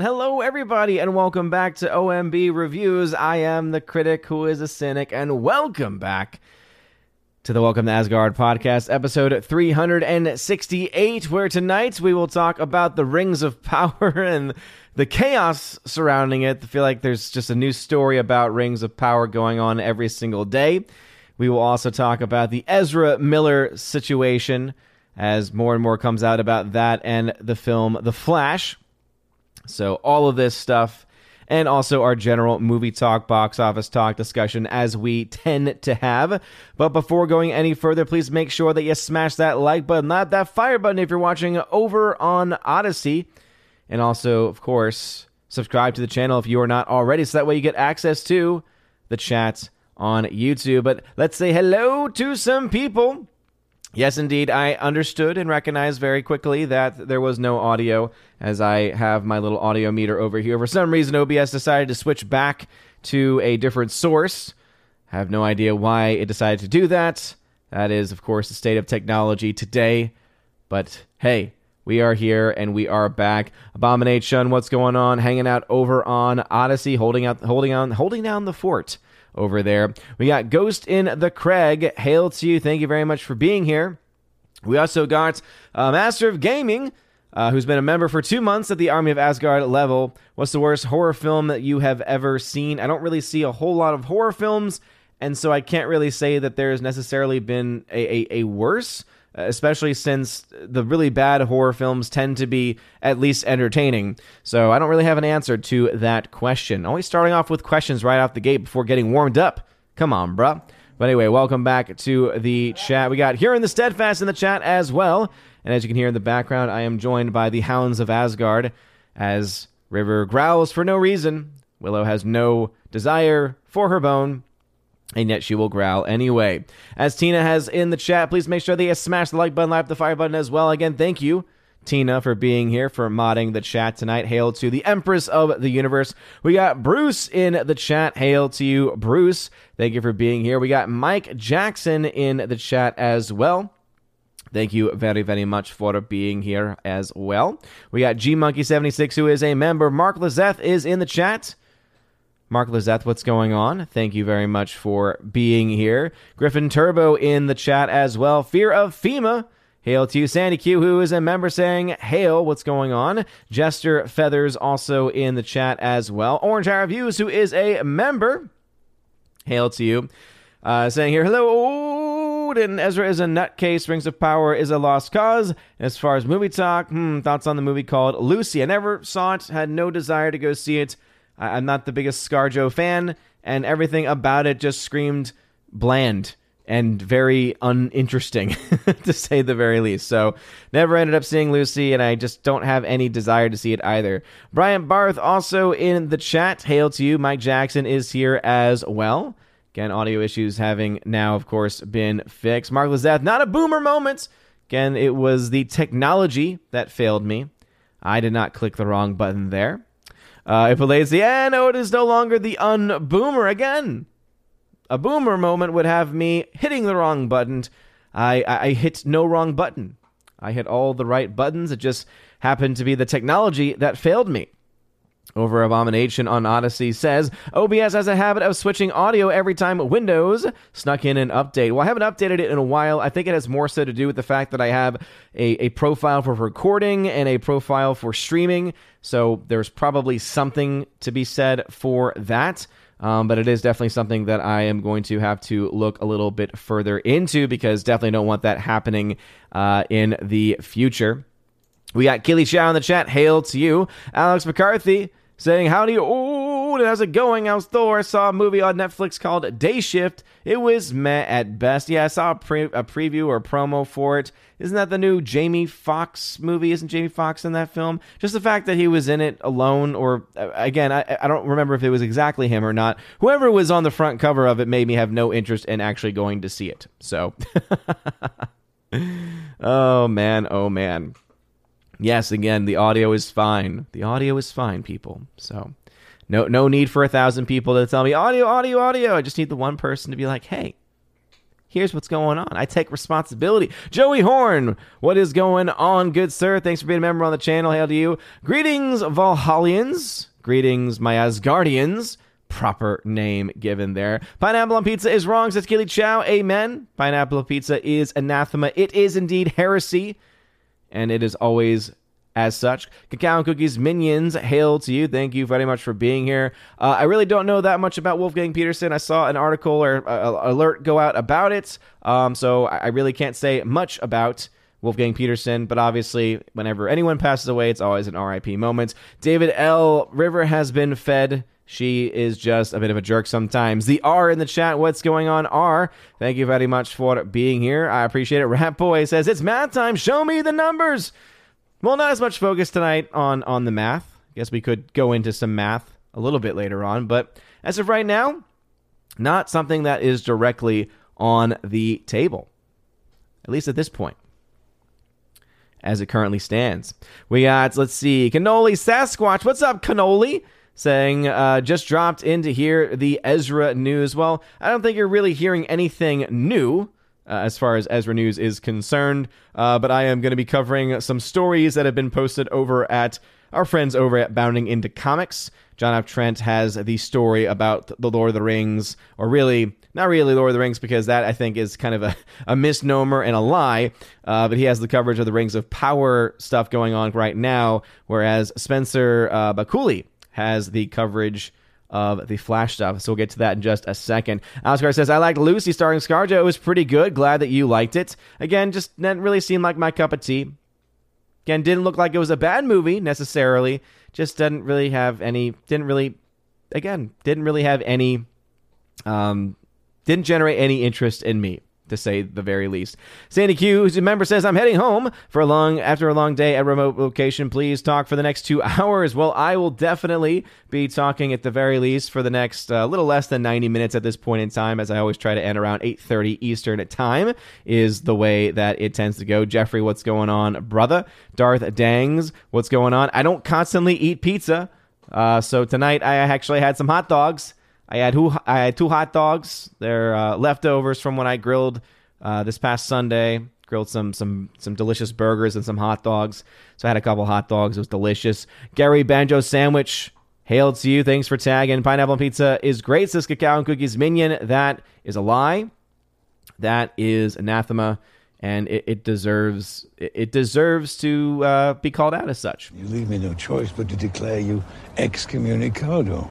Hello, everybody, and welcome back to OMB Reviews. I am the critic who is a cynic, and welcome back to the Welcome to Asgard podcast, episode 368, where tonight we will talk about the Rings of Power and the chaos surrounding it. I feel like there's just a new story about Rings of Power going on every single day. We will also talk about the Ezra Miller situation as more and more comes out about that and the film The Flash. So, all of this stuff, and also our general movie talk, box office talk discussion, as we tend to have. But before going any further, please make sure that you smash that like button, not that fire button if you're watching over on Odysee. And also, of course, subscribe to the channel if you are not already, so that way you get access to the chats on YouTube. But let's say hello to some people. Yes, indeed. I understood and recognized very quickly that there was no audio as I have my little audio meter over here. For some reason, OBS decided to switch back to a different source. I have no idea why it decided to do that. That is, of course, the state of technology today. But hey, we are here and we are back. Abomination, what's going on? Hanging out over on Odysee, holding out, holding on, holding down the fort over there. We got Ghost in the Craig. Hail to you. Thank you very much for being here. We also got uh, Master of Gaming. Uh, who's been a member for two months at the Army of Asgard level. What's the worst horror film that you have ever seen? I don't really see a whole lot of horror films, and so I can't really say that there's necessarily been a, a, a worse, especially since the really bad horror films tend to be at least entertaining. So I don't really have an answer to that question. Always starting off with questions right off the gate before getting warmed up. Come on, bruh. But anyway, welcome back to the chat. We got here in the steadfast in the chat as well. And as you can hear in the background, I am joined by the Hounds of Asgard as River growls for no reason. Willow has no desire for her bone, and yet she will growl anyway. As Tina has in the chat, please make sure that you smash the like button, like the fire button as well. Again, thank you. Tina for being here, for modding the chat tonight. Hail to the Empress of the Universe. We got Bruce in the chat. Hail to you, Bruce. Thank you for being here. We got Mike Jackson in the chat as well. Thank you very, very much for being here as well. We got G Monkey 76 who is a member. Mark Lazeth is in the chat. Mark Lizeth, what's going on? Thank you very much for being here. Griffin Turbo in the chat as well. Fear of FEMA. Hail to you, Sandy Q, who is a member saying, Hail, what's going on? Jester Feathers also in the chat as well. Orange Arrow Views, who is a member. Hail to you. Uh, saying here, hello, and Ezra is a nutcase. Rings of Power is a lost cause. As far as movie talk, hmm, thoughts on the movie called Lucy. I never saw it, had no desire to go see it. I- I'm not the biggest Scarjo fan, and everything about it just screamed bland and very uninteresting, to say the very least. So, never ended up seeing Lucy, and I just don't have any desire to see it either. Brian Barth also in the chat. Hail to you. Mike Jackson is here as well. Again, audio issues having now, of course, been fixed. Mark Lizeth, not a boomer moment. Again, it was the technology that failed me. I did not click the wrong button there. Uh, if yeah, no, it is no longer the unboomer again. A boomer moment would have me hitting the wrong button. I, I, I hit no wrong button. I hit all the right buttons. It just happened to be the technology that failed me. Over Abomination on Odysee says OBS has a habit of switching audio every time Windows snuck in an update. Well, I haven't updated it in a while. I think it has more so to do with the fact that I have a, a profile for recording and a profile for streaming. So there's probably something to be said for that. Um, but it is definitely something that I am going to have to look a little bit further into because definitely don't want that happening uh, in the future. We got Killy Chow in the chat. Hail to you. Alex McCarthy saying, Howdy, oh, how's it going? How's Thor? I saw a movie on Netflix called Day Shift. It was meh at best. Yeah, I saw a, pre- a preview or a promo for it. Isn't that the new Jamie Foxx movie? Isn't Jamie Foxx in that film? Just the fact that he was in it alone, or uh, again, I, I don't remember if it was exactly him or not. Whoever was on the front cover of it made me have no interest in actually going to see it. So, oh man, oh man yes, again, the audio is fine. The audio is fine, people. So no no need for a thousand people to tell me audio, audio, audio. I just need the one person to be like, hey, Here's what's going on. I take responsibility. Joey Horn, what is going on, good sir? Thanks for being a member on the channel. Hail to you. Greetings, Valhallians. Greetings, my Asgardians. Proper name given there. Pineapple on pizza is wrong, says Keely Chow. Amen. Pineapple on pizza is anathema. It is indeed heresy, and it is always as such. Cacao and Cookies Minions, hail to you. Thank you very much for being here. Uh, I really don't know that much about Wolfgang Petersen. I saw an article or uh, alert go out about it, um, so I really can't say much about. Wolfgang Petersen, but obviously, whenever anyone passes away, it's always an RIP moment. David L. River has been fed. She is just a bit of a jerk sometimes. The R in the chat, what's going on, R? Thank you very much for being here. I appreciate it. Rat Boy says, It's math time. Show me the numbers. Well, not as much focus tonight on on the math. I guess we could go into some math a little bit later on, but as of right now, not something that is directly on the table. At least at this point. As it currently stands. We got, let's see, Cannoli Sasquatch. What's up, Cannoli? Saying, uh, just dropped in to hear the Ezra news. Well, I don't think you're really hearing anything new uh, as far as Ezra News is concerned. Uh, but I am going to be covering some stories that have been posted over at our friends over at Bounding Into Comics. John F. Trent has the story about the Lord of the Rings, or really, not really Lord of the Rings, because that I think is kind of a, a misnomer and a lie. Uh, but he has the coverage of the Rings of Power stuff going on right now, whereas Spencer uh, Baculi has the coverage of the Flash stuff. So we'll get to that in just a second. Oscar says, I liked Lucy starring Scarjo. It was pretty good. Glad that you liked it. Again, just didn't really seem like my cup of tea. Again, didn't look like it was a bad movie necessarily. Just didn't really have any, didn't really, again, didn't really have any, um, didn't generate any interest in me to say the very least. Sandy Q, who's a member, says, I'm heading home for a long after a long day at remote location. Please talk for the next two hours. Well, I will definitely be talking at the very least for the next uh, little less than 90 minutes at this point in time, as I always try to end around 8:30 Eastern time is the way that it tends to go. Jeffrey, what's going on, brother? Darth Dangs, what's going on? I don't constantly eat pizza. Uh, so tonight I actually had some hot dogs I had who I had two hot dogs. They're uh, leftovers from when I grilled uh, this past Sunday. Grilled some some some delicious burgers and some hot dogs. So I had a couple hot dogs. It was delicious. Gary Banjo sandwich. Hail to you. Thanks for tagging. Pineapple pizza is great. Says cacao and cookies minion. That is a lie. That is anathema, and it, it deserves it deserves to uh, be called out as such. You leave me no choice but to declare you excommunicado.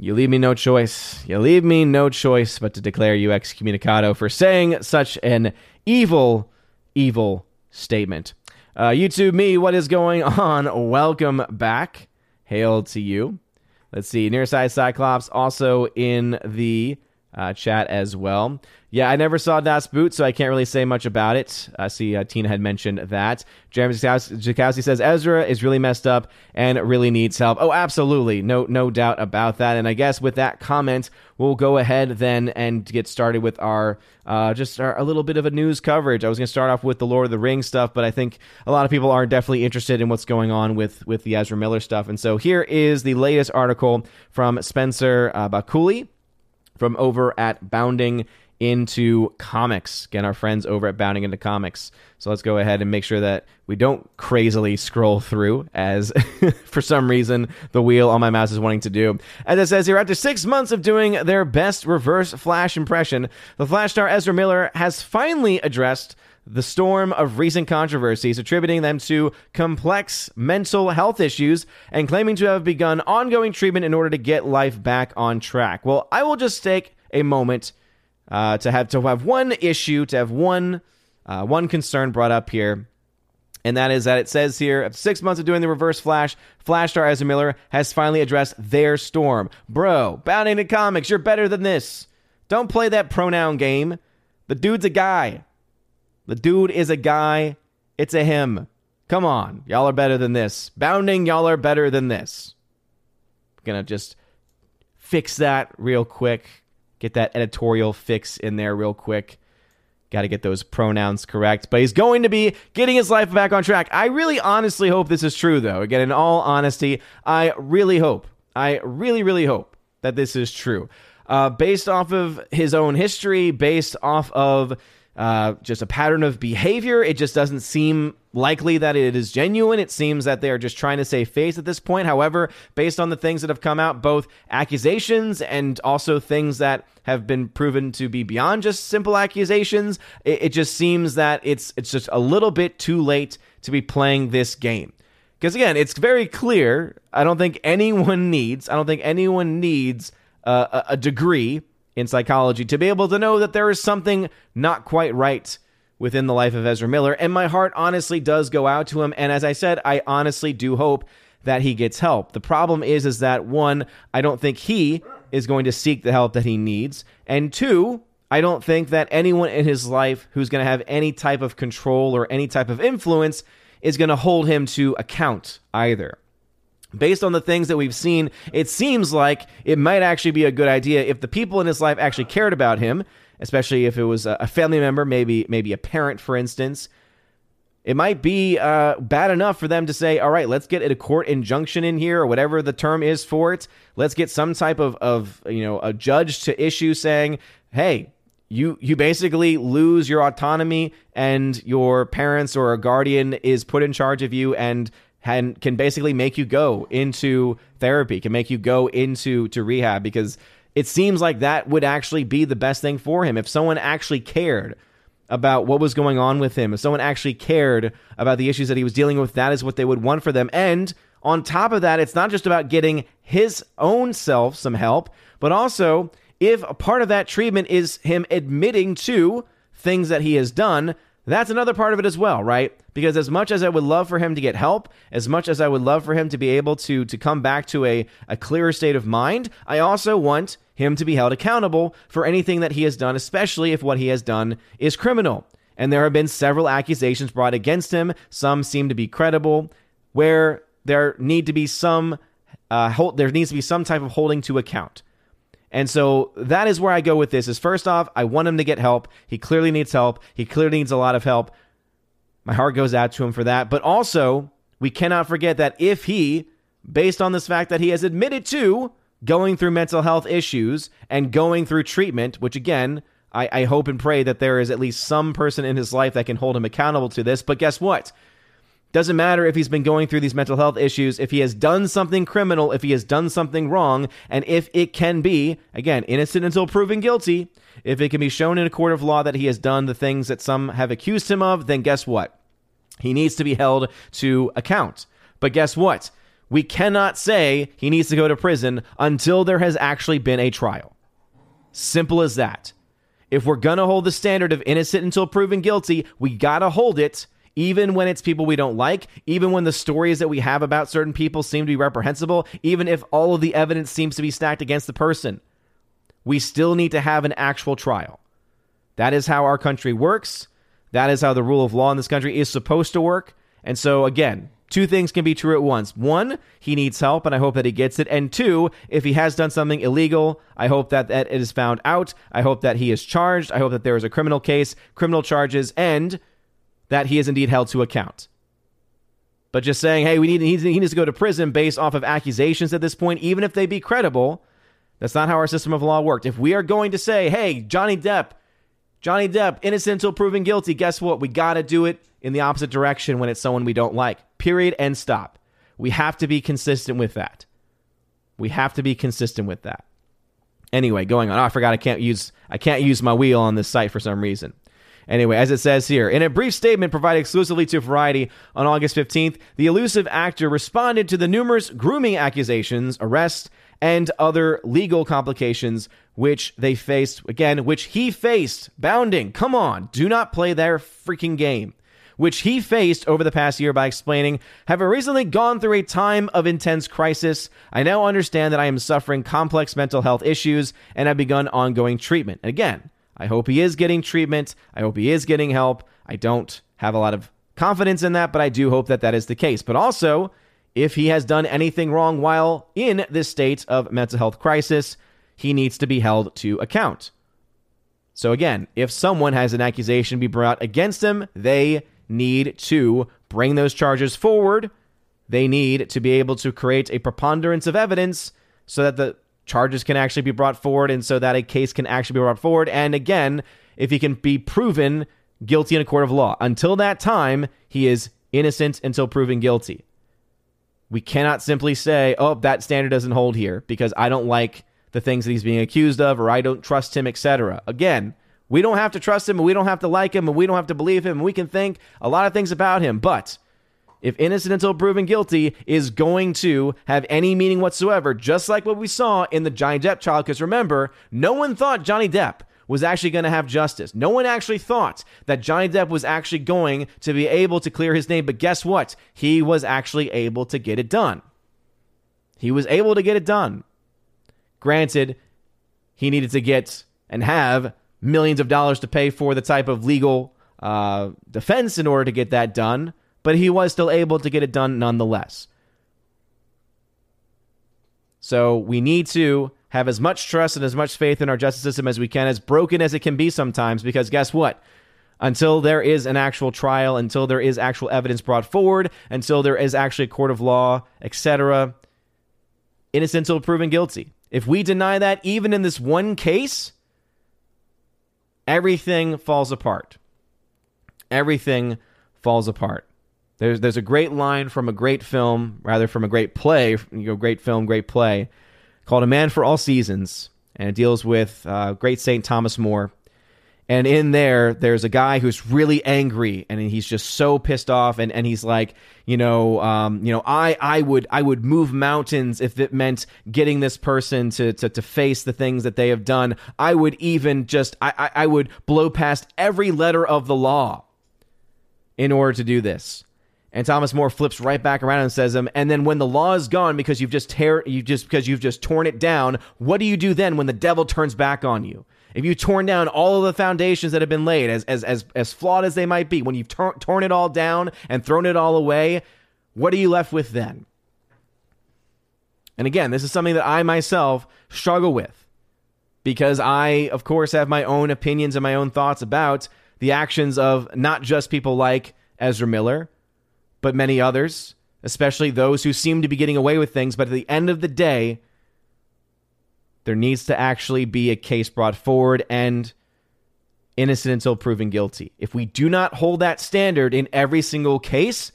You leave me no choice. You leave me no choice but to declare you excommunicado for saying such an evil, evil statement. Uh, YouTube, me, what is going on? Welcome back. Hail to you. Let's see. Nearside Cyclops also in the uh, chat as well. Yeah, I never saw Das Boot, so I can't really say much about it. I see uh, Tina had mentioned that. Jeremy Jakowski says Ezra is really messed up and really needs help. Oh, absolutely. No no doubt about that. And I guess with that comment, we'll go ahead then and get started with our uh, just our, a little bit of a news coverage. I was going to start off with the Lord of the Rings stuff, but I think a lot of people are definitely interested in what's going on with, with the Ezra Miller stuff. And so here is the latest article from Spencer uh, Baculi from over at Bounding into comics. Again, our friends over at Bounding into Comics. So let's go ahead and make sure that we don't crazily scroll through, as for some reason the wheel on my mouse is wanting to do. As it says here, after six months of doing their best reverse Flash impression, the Flash star Ezra Miller has finally addressed the storm of recent controversies, attributing them to complex mental health issues and claiming to have begun ongoing treatment in order to get life back on track. Well, I will just take a moment uh, to have to have one issue, to have one uh, one concern brought up here, and that is that it says here after six months of doing the Reverse Flash, Flash star Ezra Miller has finally addressed their storm. Bro, bounding to comics, you're better than this. Don't play that pronoun game. The dude's a guy. The dude is a guy. It's a him. Come on, y'all are better than this. Bounding, y'all are better than this. Gonna just fix that real quick get that editorial fix in there real quick. Got to get those pronouns correct. But he's going to be getting his life back on track. I really honestly hope this is true, though. Again, in all honesty, I really hope, I really, really hope that this is true. uh, based off of his own history, based off of uh, just a pattern of behavior. It just doesn't seem likely that it is genuine. It seems that they are just trying to save face at this point. However, based on the things that have come out, both accusations and also things that have been proven to be beyond just simple accusations, it, it just seems that it's it's just a little bit too late to be playing this game. Because again, it's very clear. I don't think anyone needs. I don't think anyone needs uh, a, a degree in psychology to be able to know that there is something not quite right within the life of Ezra Miller. And my heart honestly does go out to him. And as I said, I honestly do hope that he gets help. The problem is, is that one, I don't think he is going to seek the help that he needs. And two, I don't think that anyone in his life who's going to have any type of control or any type of influence is going to hold him to account either based on the things that we've seen, it seems like it might actually be a good idea if the people in his life actually cared about him, especially if it was a family member, maybe maybe a parent, for instance. It might be uh, bad enough for them to say, "All right, let's get a court injunction in here, or whatever the term is for it. Let's get some type of of you know a judge to issue saying, hey." You, you basically lose your autonomy and your parents or a guardian is put in charge of you and and can basically make you go into therapy, can make you go into to rehab because it seems like that would actually be the best thing for him if someone actually cared about what was going on with him, if someone actually cared about the issues that he was dealing with, that is what they would want for them. And on top of that, it's not just about getting his own self some help, but also if a part of that treatment is him admitting to things that he has done, that's another part of it as well, right? Because as much as I would love for him to get help, as much as I would love for him to be able to to come back to a, a clearer state of mind, I also want him to be held accountable for anything that he has done, especially if what he has done is criminal. And there have been several accusations brought against him. Some seem to be credible, where there need to be some uh, hold, there needs to be some type of holding to account. And so that is where I go with this is first off, I want him to get help. He clearly needs help. He clearly needs a lot of help. My heart goes out to him for that. But also, we cannot forget that if he, based on this fact that he has admitted to going through mental health issues and going through treatment, which again, I, I hope and pray that there is at least some person in his life that can hold him accountable to this. But guess what? Doesn't matter if he's been going through these mental health issues, if he has done something criminal, if he has done something wrong, and if it can be, again, innocent until proven guilty, if it can be shown in a court of law that he has done the things that some have accused him of, then guess what? He needs to be held to account. But guess what? We cannot say he needs to go to prison until there has actually been a trial. Simple as that. If we're going to hold the standard of innocent until proven guilty, we got to hold it even when it's people we don't like, even when the stories that we have about certain people seem to be reprehensible, even if all of the evidence seems to be stacked against the person, we still need to have an actual trial. That is how our country works. That is how the rule of law in this country is supposed to work. And so, again, two things can be true at once. One, he needs help, and I hope that he gets it. And two, if he has done something illegal, I hope that, that it is found out. I hope that he is charged. I hope that there is a criminal case, criminal charges, and that he is indeed held to account. But just saying, hey, we need he needs to go to prison based off of accusations at this point, even if they be credible, that's not how our system of law worked. If we are going to say, hey, Johnny Depp, Johnny Depp, innocent until proven guilty, guess what? We got to do it in the opposite direction when it's someone we don't like. Period and stop. We have to be consistent with that. We have to be consistent with that. Anyway, going on. Oh, I forgot I can't use I can't use my wheel on this site for some reason. Anyway, as it says here, in a brief statement provided exclusively to Variety on August 15th, the elusive actor responded to the numerous grooming accusations, arrests, and other legal complications which they faced, again, which he faced. Bounding, come on, do not play their freaking game. Which he faced over the past year by explaining, have recently gone through a time of intense crisis. I now understand that I am suffering complex mental health issues and have begun ongoing treatment. again, I hope he is getting treatment. I hope he is getting help. I don't have a lot of confidence in that, but I do hope that that is the case. But also, if he has done anything wrong while in this state of mental health crisis, he needs to be held to account. So, again, if someone has an accusation be brought against him, they need to bring those charges forward. They need to be able to create a preponderance of evidence so that the charges can actually be brought forward, and so that a case can actually be brought forward. And again, if he can be proven guilty in a court of law. Until that time, he is innocent until proven guilty. We cannot simply say, oh, that standard doesn't hold here because I don't like the things that he's being accused of or I don't trust him, etc. Again, we don't have to trust him and we don't have to like him and we don't have to believe him and we can think a lot of things about him. But if innocent until proven guilty is going to have any meaning whatsoever, just like what we saw in the Johnny Depp trial, because remember, no one thought Johnny Depp was actually going to have justice. No one actually thought that Johnny Depp was actually going to be able to clear his name, but guess what? He was actually able to get it done. He was able to get it done. Granted, he needed to get and have millions of dollars to pay for the type of legal uh, defense in order to get that done, but he was still able to get it done nonetheless. So we need to have as much trust and as much faith in our justice system as we can, as broken as it can be sometimes, because guess what? Until there is an actual trial, until there is actual evidence brought forward, until there is actually a court of law, etc., innocent until proven guilty. If we deny that, even in this one case, everything falls apart. Everything falls apart. There's there's a great line from a great film, rather from a great play, you know, great film, great play, called "A Man for All Seasons," and it deals with uh, great Saint Thomas More. And in there, there's a guy who's really angry, and he's just so pissed off, and, and he's like, you know, um, you know, I, I would I would move mountains if it meant getting this person to, to, to face the things that they have done. I would even just I, I, I would blow past every letter of the law in order to do this. And Thomas More flips right back around and says him, and then when the law is gone because you've just tear you just because you've just torn it down, what do you do then when the devil turns back on you? If you've torn down all of the foundations that have been laid, as as as, as flawed as they might be, when you've tor- torn it all down and thrown it all away, what are you left with then? And again, this is something that I myself struggle with because I, of course, have my own opinions and my own thoughts about the actions of not just people like Ezra Miller, but many others, especially those who seem to be getting away with things. But at the end of the day, there needs to actually be a case brought forward and innocent until proven guilty. If we do not hold that standard in every single case,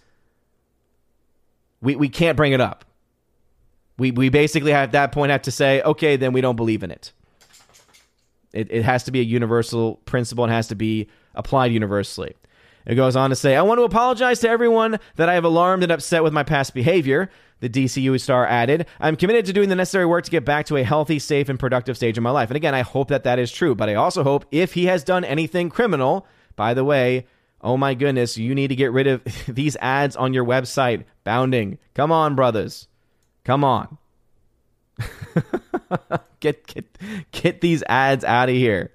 we, we can't bring it up. We, we basically at that point have to say, okay, then we don't believe in it. It, it has to be a universal principle and has to be applied universally. It goes on to say, I want to apologize to everyone that I have alarmed and upset with my past behavior. The DCU star added, I'm committed to doing the necessary work to get back to a healthy, safe, and productive stage in my life. And again, I hope that that is true, but I also hope if he has done anything criminal, by the way, oh my goodness, you need to get rid of these ads on your website. Bounding. Come on, brothers. Come on. get, get, get these ads out of here.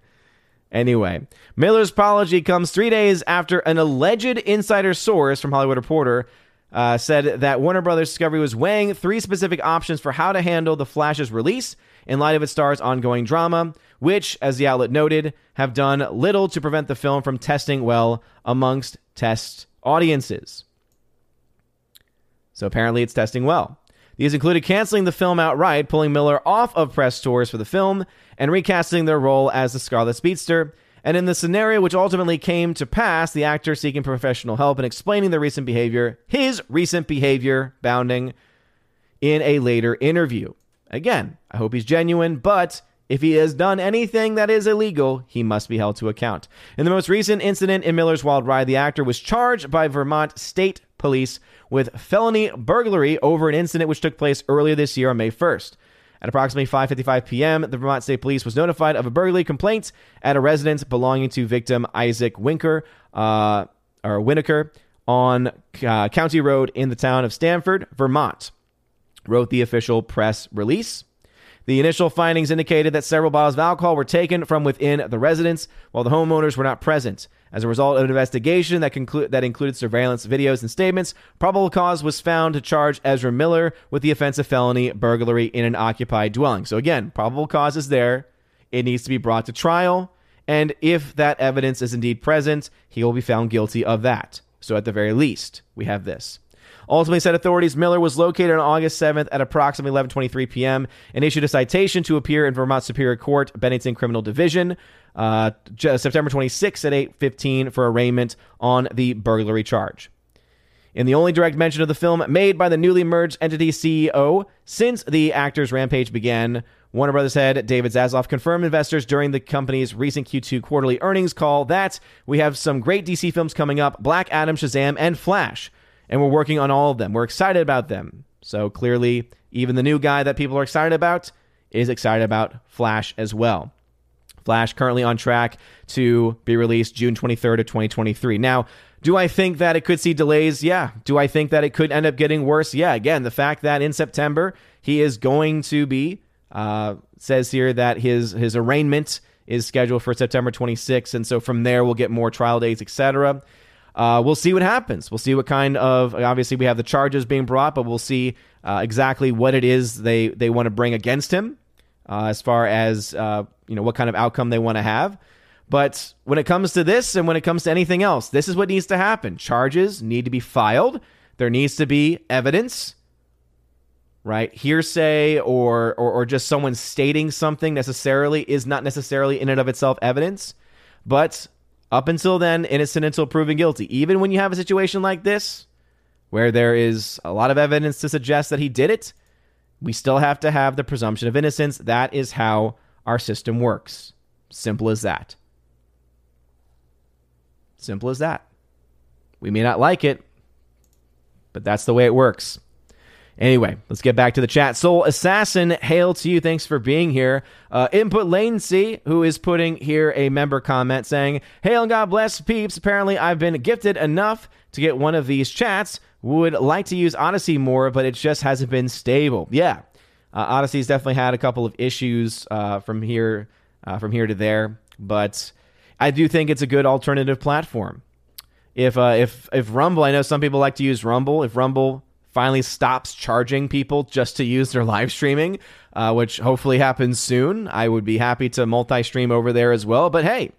Anyway, Miller's apology comes three days after an alleged insider source from Hollywood Reporter uh, said that Warner Brothers Discovery was weighing three specific options for how to handle The Flash's release in light of its star's ongoing drama, which, as the outlet noted, have done little to prevent the film from testing well amongst test audiences. So apparently it's testing well. These included canceling the film outright, pulling Miller off of press tours for the film, and recasting their role as the Scarlet Speedster. And in the scenario which ultimately came to pass, the actor seeking professional help and explaining their recent behavior, his recent behavior, bounding, in a later interview. Again, I hope he's genuine, but if he has done anything that is illegal, he must be held to account. In the most recent incident in Miller's Wild Ride, the actor was charged by Vermont State Police with felony burglary over an incident which took place earlier this year on May 1st. At approximately 5:55 p.m., the Vermont State Police was notified of a burglary complaint at a residence belonging to victim Isaac Winker uh, or Winokur on uh, County Road in the town of Stamford, Vermont. Wrote the official press release. The initial findings indicated that several bottles of alcohol were taken from within the residence while the homeowners were not present. As a result of an investigation that, conclu- that included surveillance videos and statements, probable cause was found to charge Ezra Miller with the offense of felony burglary in an occupied dwelling. So, again, probable cause is there. It needs to be brought to trial. And if that evidence is indeed present, he will be found guilty of that. So, at the very least, we have this. Ultimately, said authorities Miller was located on August 7th at approximately 11:23 p.m. and issued a citation to appear in Vermont Superior Court, Bennington Criminal Division, uh, September 26th at 8:15 for arraignment on the burglary charge. In the only direct mention of the film made by the newly merged entity CEO since the actor's rampage began, Warner Brothers head David Zaslav confirmed investors during the company's recent Q2 quarterly earnings call that we have some great DC films coming up Black Adam, Shazam, and Flash, and we're working on all of them. We're excited about them. So clearly, even the new guy that people are excited about is excited about Flash as well. Flash currently on track to be released June 23rd of 2023. Now, do I think that it could see delays? Yeah. Do I think that it could end up getting worse? Yeah. Again, the fact that in September he is going to be uh, says here that his his arraignment is scheduled for September 26th, and so from there we'll get more trial dates, etc. Uh, we'll see what happens. We'll see what kind of obviously we have the charges being brought, but we'll see uh, exactly what it is they they want to bring against him uh, as far as uh, you know what kind of outcome they want to have. But when it comes to this and when it comes to anything else, this is what needs to happen. Charges need to be filed. There needs to be evidence right? Hearsay or, or, or just someone stating something necessarily is not necessarily in and of itself evidence. But up until then, innocent until proven guilty. Even when you have a situation like this, where there is a lot of evidence to suggest that he did it, we still have to have the presumption of innocence. That is how our system works. Simple as that. Simple as that. We may not like it, but that's the way it works. Anyway, let's get back to the chat. Soul Assassin, hail to you. Thanks for being here. Uh, Input Latency, who is putting here a member comment saying, Hail and God bless peeps. Apparently, I've been gifted enough to get one of these chats. Would like to use Odysee more, but it just hasn't been stable. Yeah, uh, Odysee's definitely had a couple of issues uh, from here, uh, from here to there, but I do think it's a good alternative platform. If uh, if if Rumble, I know some people like to use Rumble. If Rumble finally stops charging people just to use their live streaming, uh, which hopefully happens soon. I would be happy to multi stream over there as well. But hey,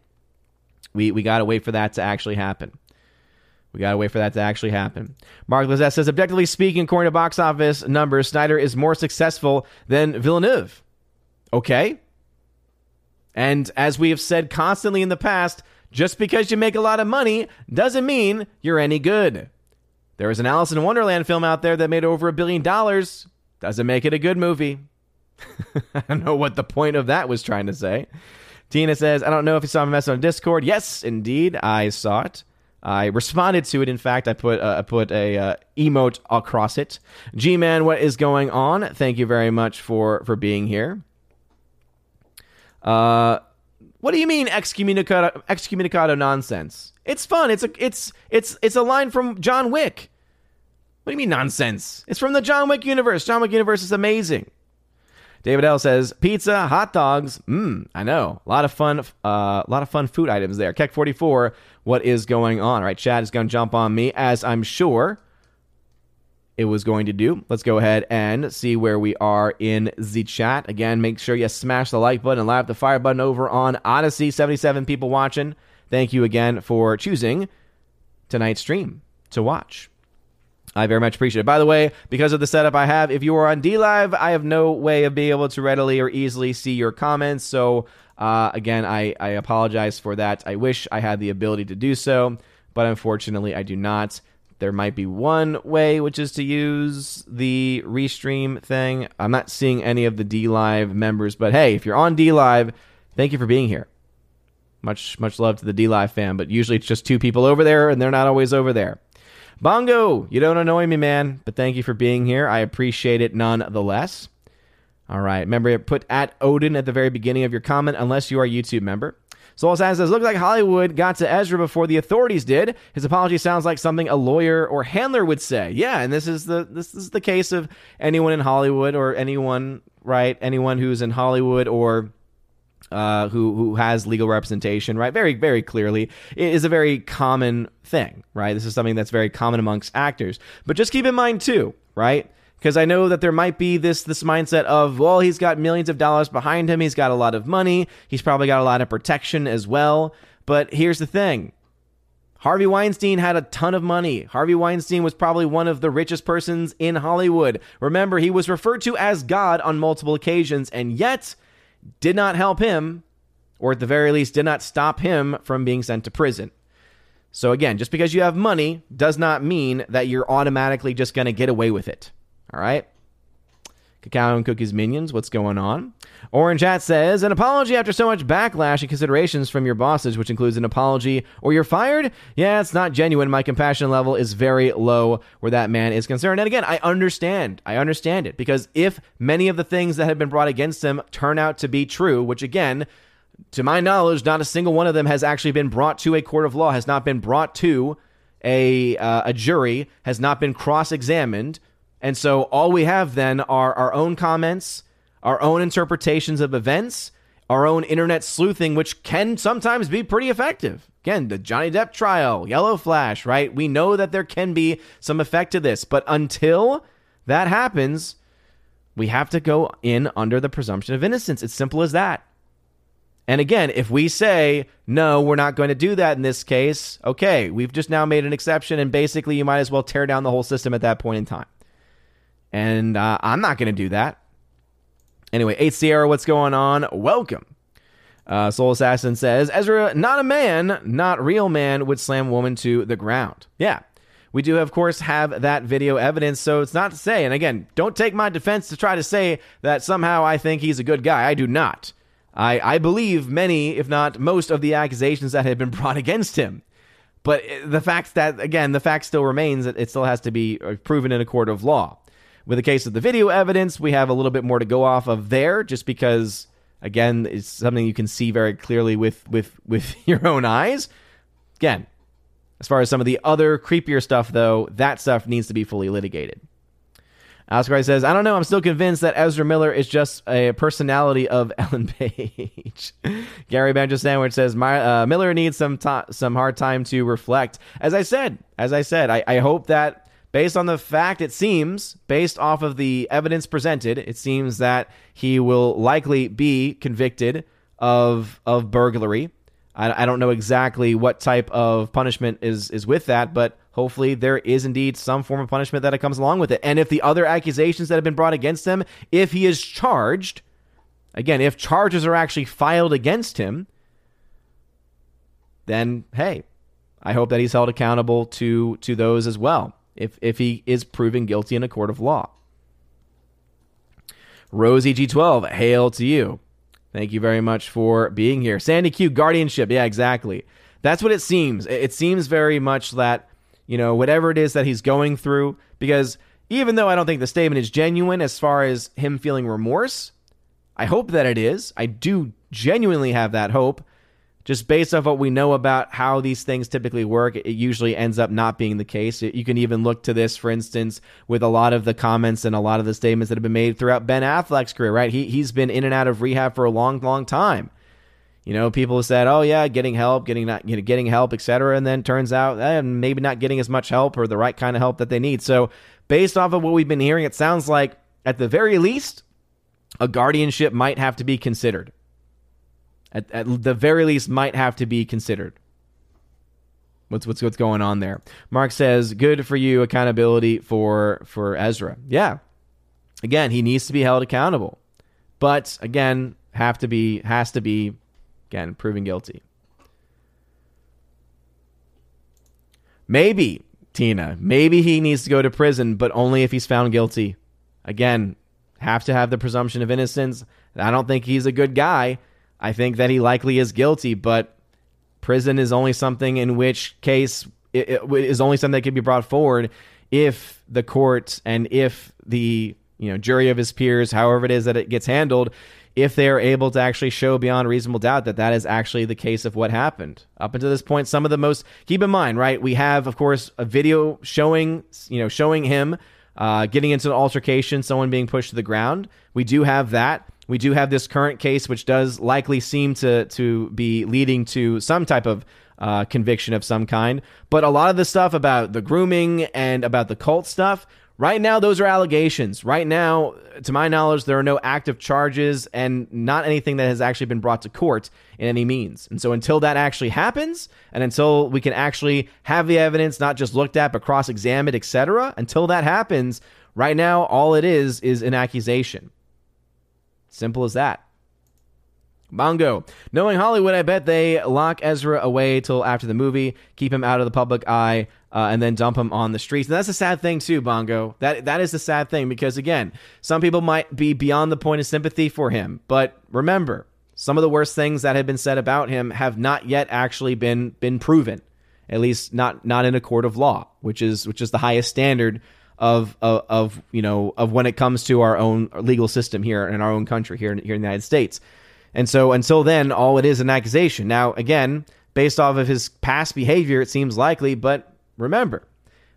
we, we got to wait for that to actually happen. We got to wait for that to actually happen. Mark Lizette says, objectively speaking, according to box office numbers, Snyder is more successful than Villeneuve. Okay. And as we have said constantly in the past, just because you make a lot of money doesn't mean you're any good. There was an Alice in Wonderland film out there that made over a billion dollars. Doesn't make it a good movie. I don't know what the point of that was trying to say. Tina says, I don't know if you saw my message on Discord. Yes, indeed, I saw it. I responded to it. In fact, I put uh, I put a uh, emote across it. G man, what is going on? Thank you very much for for being here. Uh, what do you mean excommunicado, excommunicado nonsense? It's fun. It's a it's it's it's a line from John Wick. What do you mean nonsense? It's from the John Wick universe. John Wick universe is amazing. David L says pizza, hot dogs. Mmm, I know. A lot of fun, uh, lot of fun food items there. Keck forty four. What is going on? All right, Chad is going to jump on me as I'm sure it was going to do. Let's go ahead and see where we are in the chat. Again, make sure you smash the like button and light up the fire button over on Odysee. 77 people watching. Thank you again for choosing tonight's stream to watch. I very much appreciate it. By the way, because of the setup I have, if you are on DLive, I have no way of being able to readily or easily see your comments. So, uh, again, I, I apologize for that. I wish I had the ability to do so, but unfortunately, I do not. There might be one way, which is to use the restream thing. I'm not seeing any of the DLive members, but hey, if you're on DLive, thank you for being here. Much much love to the DLive fan, but usually it's just two people over there, and they're not always over there. Bongo, you don't annoy me, man, but thank you for being here. I appreciate it nonetheless. All right, remember put at Odin at the very beginning of your comment, unless you are a YouTube member. Soul Assassin says, looks like Hollywood got to Ezra before the authorities did. His apology sounds like something a lawyer or handler would say. Yeah, and this is the this is the case of anyone in Hollywood or anyone right, anyone who's in Hollywood or uh, who who has legal representation, right? Very very clearly, it is a very common thing, right? This is something that's very common amongst actors. But just keep in mind too, right? because I know that there might be this this mindset of well he's got millions of dollars behind him he's got a lot of money he's probably got a lot of protection as well but here's the thing Harvey Weinstein had a ton of money. Harvey Weinstein was probably one of the richest persons in Hollywood. Remember, he was referred to as God on multiple occasions, and yet did not help him, or at the very least, did not stop him from being sent to prison. So, again, just because you have money does not mean that you're automatically just going to get away with it. All right? Cacao and Cookies Minions, what's going on? Orange Hat says, an apology after so much backlash and considerations from your bosses, which includes an apology or you're fired? Yeah, it's not genuine. My compassion level is very low where that man is concerned. And again, I understand. I understand it because if many of the things that have been brought against him turn out to be true, which again, to my knowledge, not a single one of them has actually been brought to a court of law, has not been brought to a, uh, a jury, has not been cross examined and so all we have then are our own comments, our own interpretations of events, our own internet sleuthing, which can sometimes be pretty effective. Again, the Johnny Depp trial, Yellow Flash, right? We know that there can be some effect to this, but until that happens, we have to go in under the presumption of innocence. It's simple as that. And again, if we say, no, we're not going to do that in this case, okay, we've just now made an exception, and basically you might as well tear down the whole system at that point in time. And uh, I'm not going to do that. Anyway, 8 Sierra, what's going on? Welcome. Uh, Soul Assassin says Ezra, not a man, not real man, would slam woman to the ground. Yeah, we do, of course, have that video evidence. So it's not to say, and again, don't take my defense to try to say that somehow I think he's a good guy. I do not. I, I believe many, if not most, of the accusations that have been brought against him. But the fact that, again, the fact still remains that it still has to be uh, proven in a court of law. With the case of the video evidence, we have a little bit more to go off of there, just because again, it's something you can see very clearly with with with your own eyes. Again, as far as some of the other creepier stuff, though, that stuff needs to be fully litigated. Oscar says, I don't know. I'm still convinced that Ezra Miller is just a personality of Ellen Page. Gary Banjo Sandwich says, My, uh, Miller needs some to- some hard time to reflect. As I said, as I said, I, I hope that based on the fact it seems, based off of the evidence presented, it seems that he will likely be convicted of of burglary. I, I, don't know exactly what type of punishment is is with that, but hopefully there is indeed some form of punishment that comes along with it. And if the other accusations that have been brought against him, if he is charged, again, if charges are actually filed against him, then hey, I hope that he's held accountable to to those as well if, if he is proven guilty in a court of law. Rosie G12, hail to you. Thank you very much for being here. Sandy Q, guardianship. Yeah, exactly. That's what it seems. It seems very much that, you know, whatever it is that he's going through, because even though I don't think the statement is genuine as far as him feeling remorse, I hope that it is. I do genuinely have that hope just based off what we know about how these things typically work, it usually ends up not being the case. You can even look to this, for instance, with a lot of the comments and a lot of the statements that have been made throughout Ben Affleck's career, right? He, he's been in and out of rehab for a long, long time. You know, people have said, "Oh yeah, getting help, getting not, you know, getting help, etc." And then turns out, eh, maybe not getting as much help or the right kind of help that they need. So, based off of what we've been hearing, it sounds like, at the very least, a guardianship might have to be considered at, at the very least might have to be considered. What's what's what's going on there? Mark says, "Good for you, accountability for for Ezra." Yeah, again, he needs to be held accountable, but again, have to be has to be again proven guilty. Maybe Tina, maybe he needs to go to prison, but only if he's found guilty. Again, have to have the presumption of innocence. I don't think he's a good guy, I think that he likely is guilty, but prison is only something in which case it, it is only something that could be brought forward if the court and if the you know jury of his peers, however it is that it gets handled, if they are able to actually show beyond reasonable doubt that that is actually the case of what happened. Up until this point, some of the most keep in mind, right? We have, of course, a video showing you know showing him uh, getting into an altercation, someone being pushed to the ground. We do have that. We do have this current case, which does likely seem to to be leading to some type of uh, conviction of some kind. But a lot of the stuff about the grooming and about the cult stuff Right now, those are allegations. Right now, to my knowledge, there are no active charges and not anything that has actually been brought to court in any means. And so, until that actually happens, and until we can actually have the evidence not just looked at but cross-examined, etc., until that happens, right now, all it is is an accusation. Simple as that. Bongo. Knowing Hollywood, I bet they lock Ezra away till after the movie, keep him out of the public eye, uh, and then dump him on the streets. And that's a sad thing too, Bongo. That that is the sad thing because again, some people might be beyond the point of sympathy for him, but remember, some of the worst things that have been said about him have not yet actually been been proven. At least not not in a court of law, which is which is the highest standard of, of, of you know of when it comes to our own legal system here in our own country here in, here in the United States. And so until then, all it is an accusation. Now, again, based off of his past behavior, it seems likely, but remember,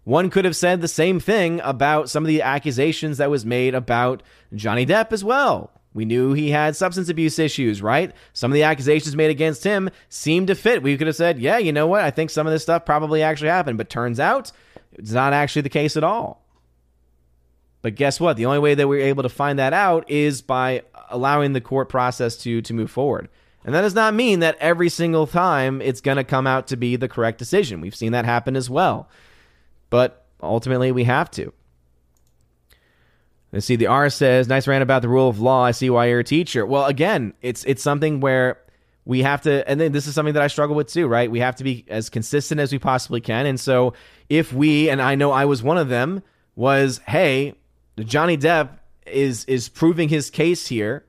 one could have said the same thing about some of the accusations that was made about Johnny Depp as well. We knew he had substance abuse issues, right? Some of the accusations made against him seemed to fit. We could have said, yeah, you know what? I think some of this stuff probably actually happened, but turns out it's not actually the case at all. But guess what? The only way that we are able to find that out is by allowing the court process to to move forward. And that does not mean that every single time it's going to come out to be the correct decision. We've seen that happen as well. But ultimately, we have to. Let's see. The R says, "Nice rant about the rule of law. I see why you're a teacher." Well, again, it's it's something where we have to, and then this is something that I struggle with too, right? We have to be as consistent as we possibly can. And so, if we, and I know I was one of them, was, hey, Johnny Depp is is proving his case here,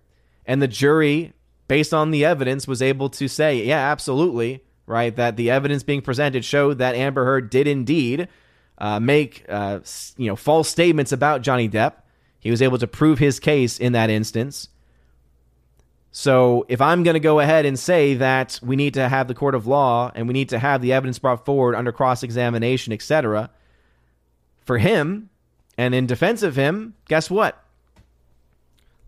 and the jury, based on the evidence, was able to say, yeah, absolutely, right, that the evidence being presented showed that Amber Heard did indeed uh, make uh, you know false statements about Johnny Depp. He was able to prove his case in that instance. So if I'm going to go ahead and say that we need to have the court of law and we need to have the evidence brought forward under cross examination, etc., for him and in defense of him, guess what?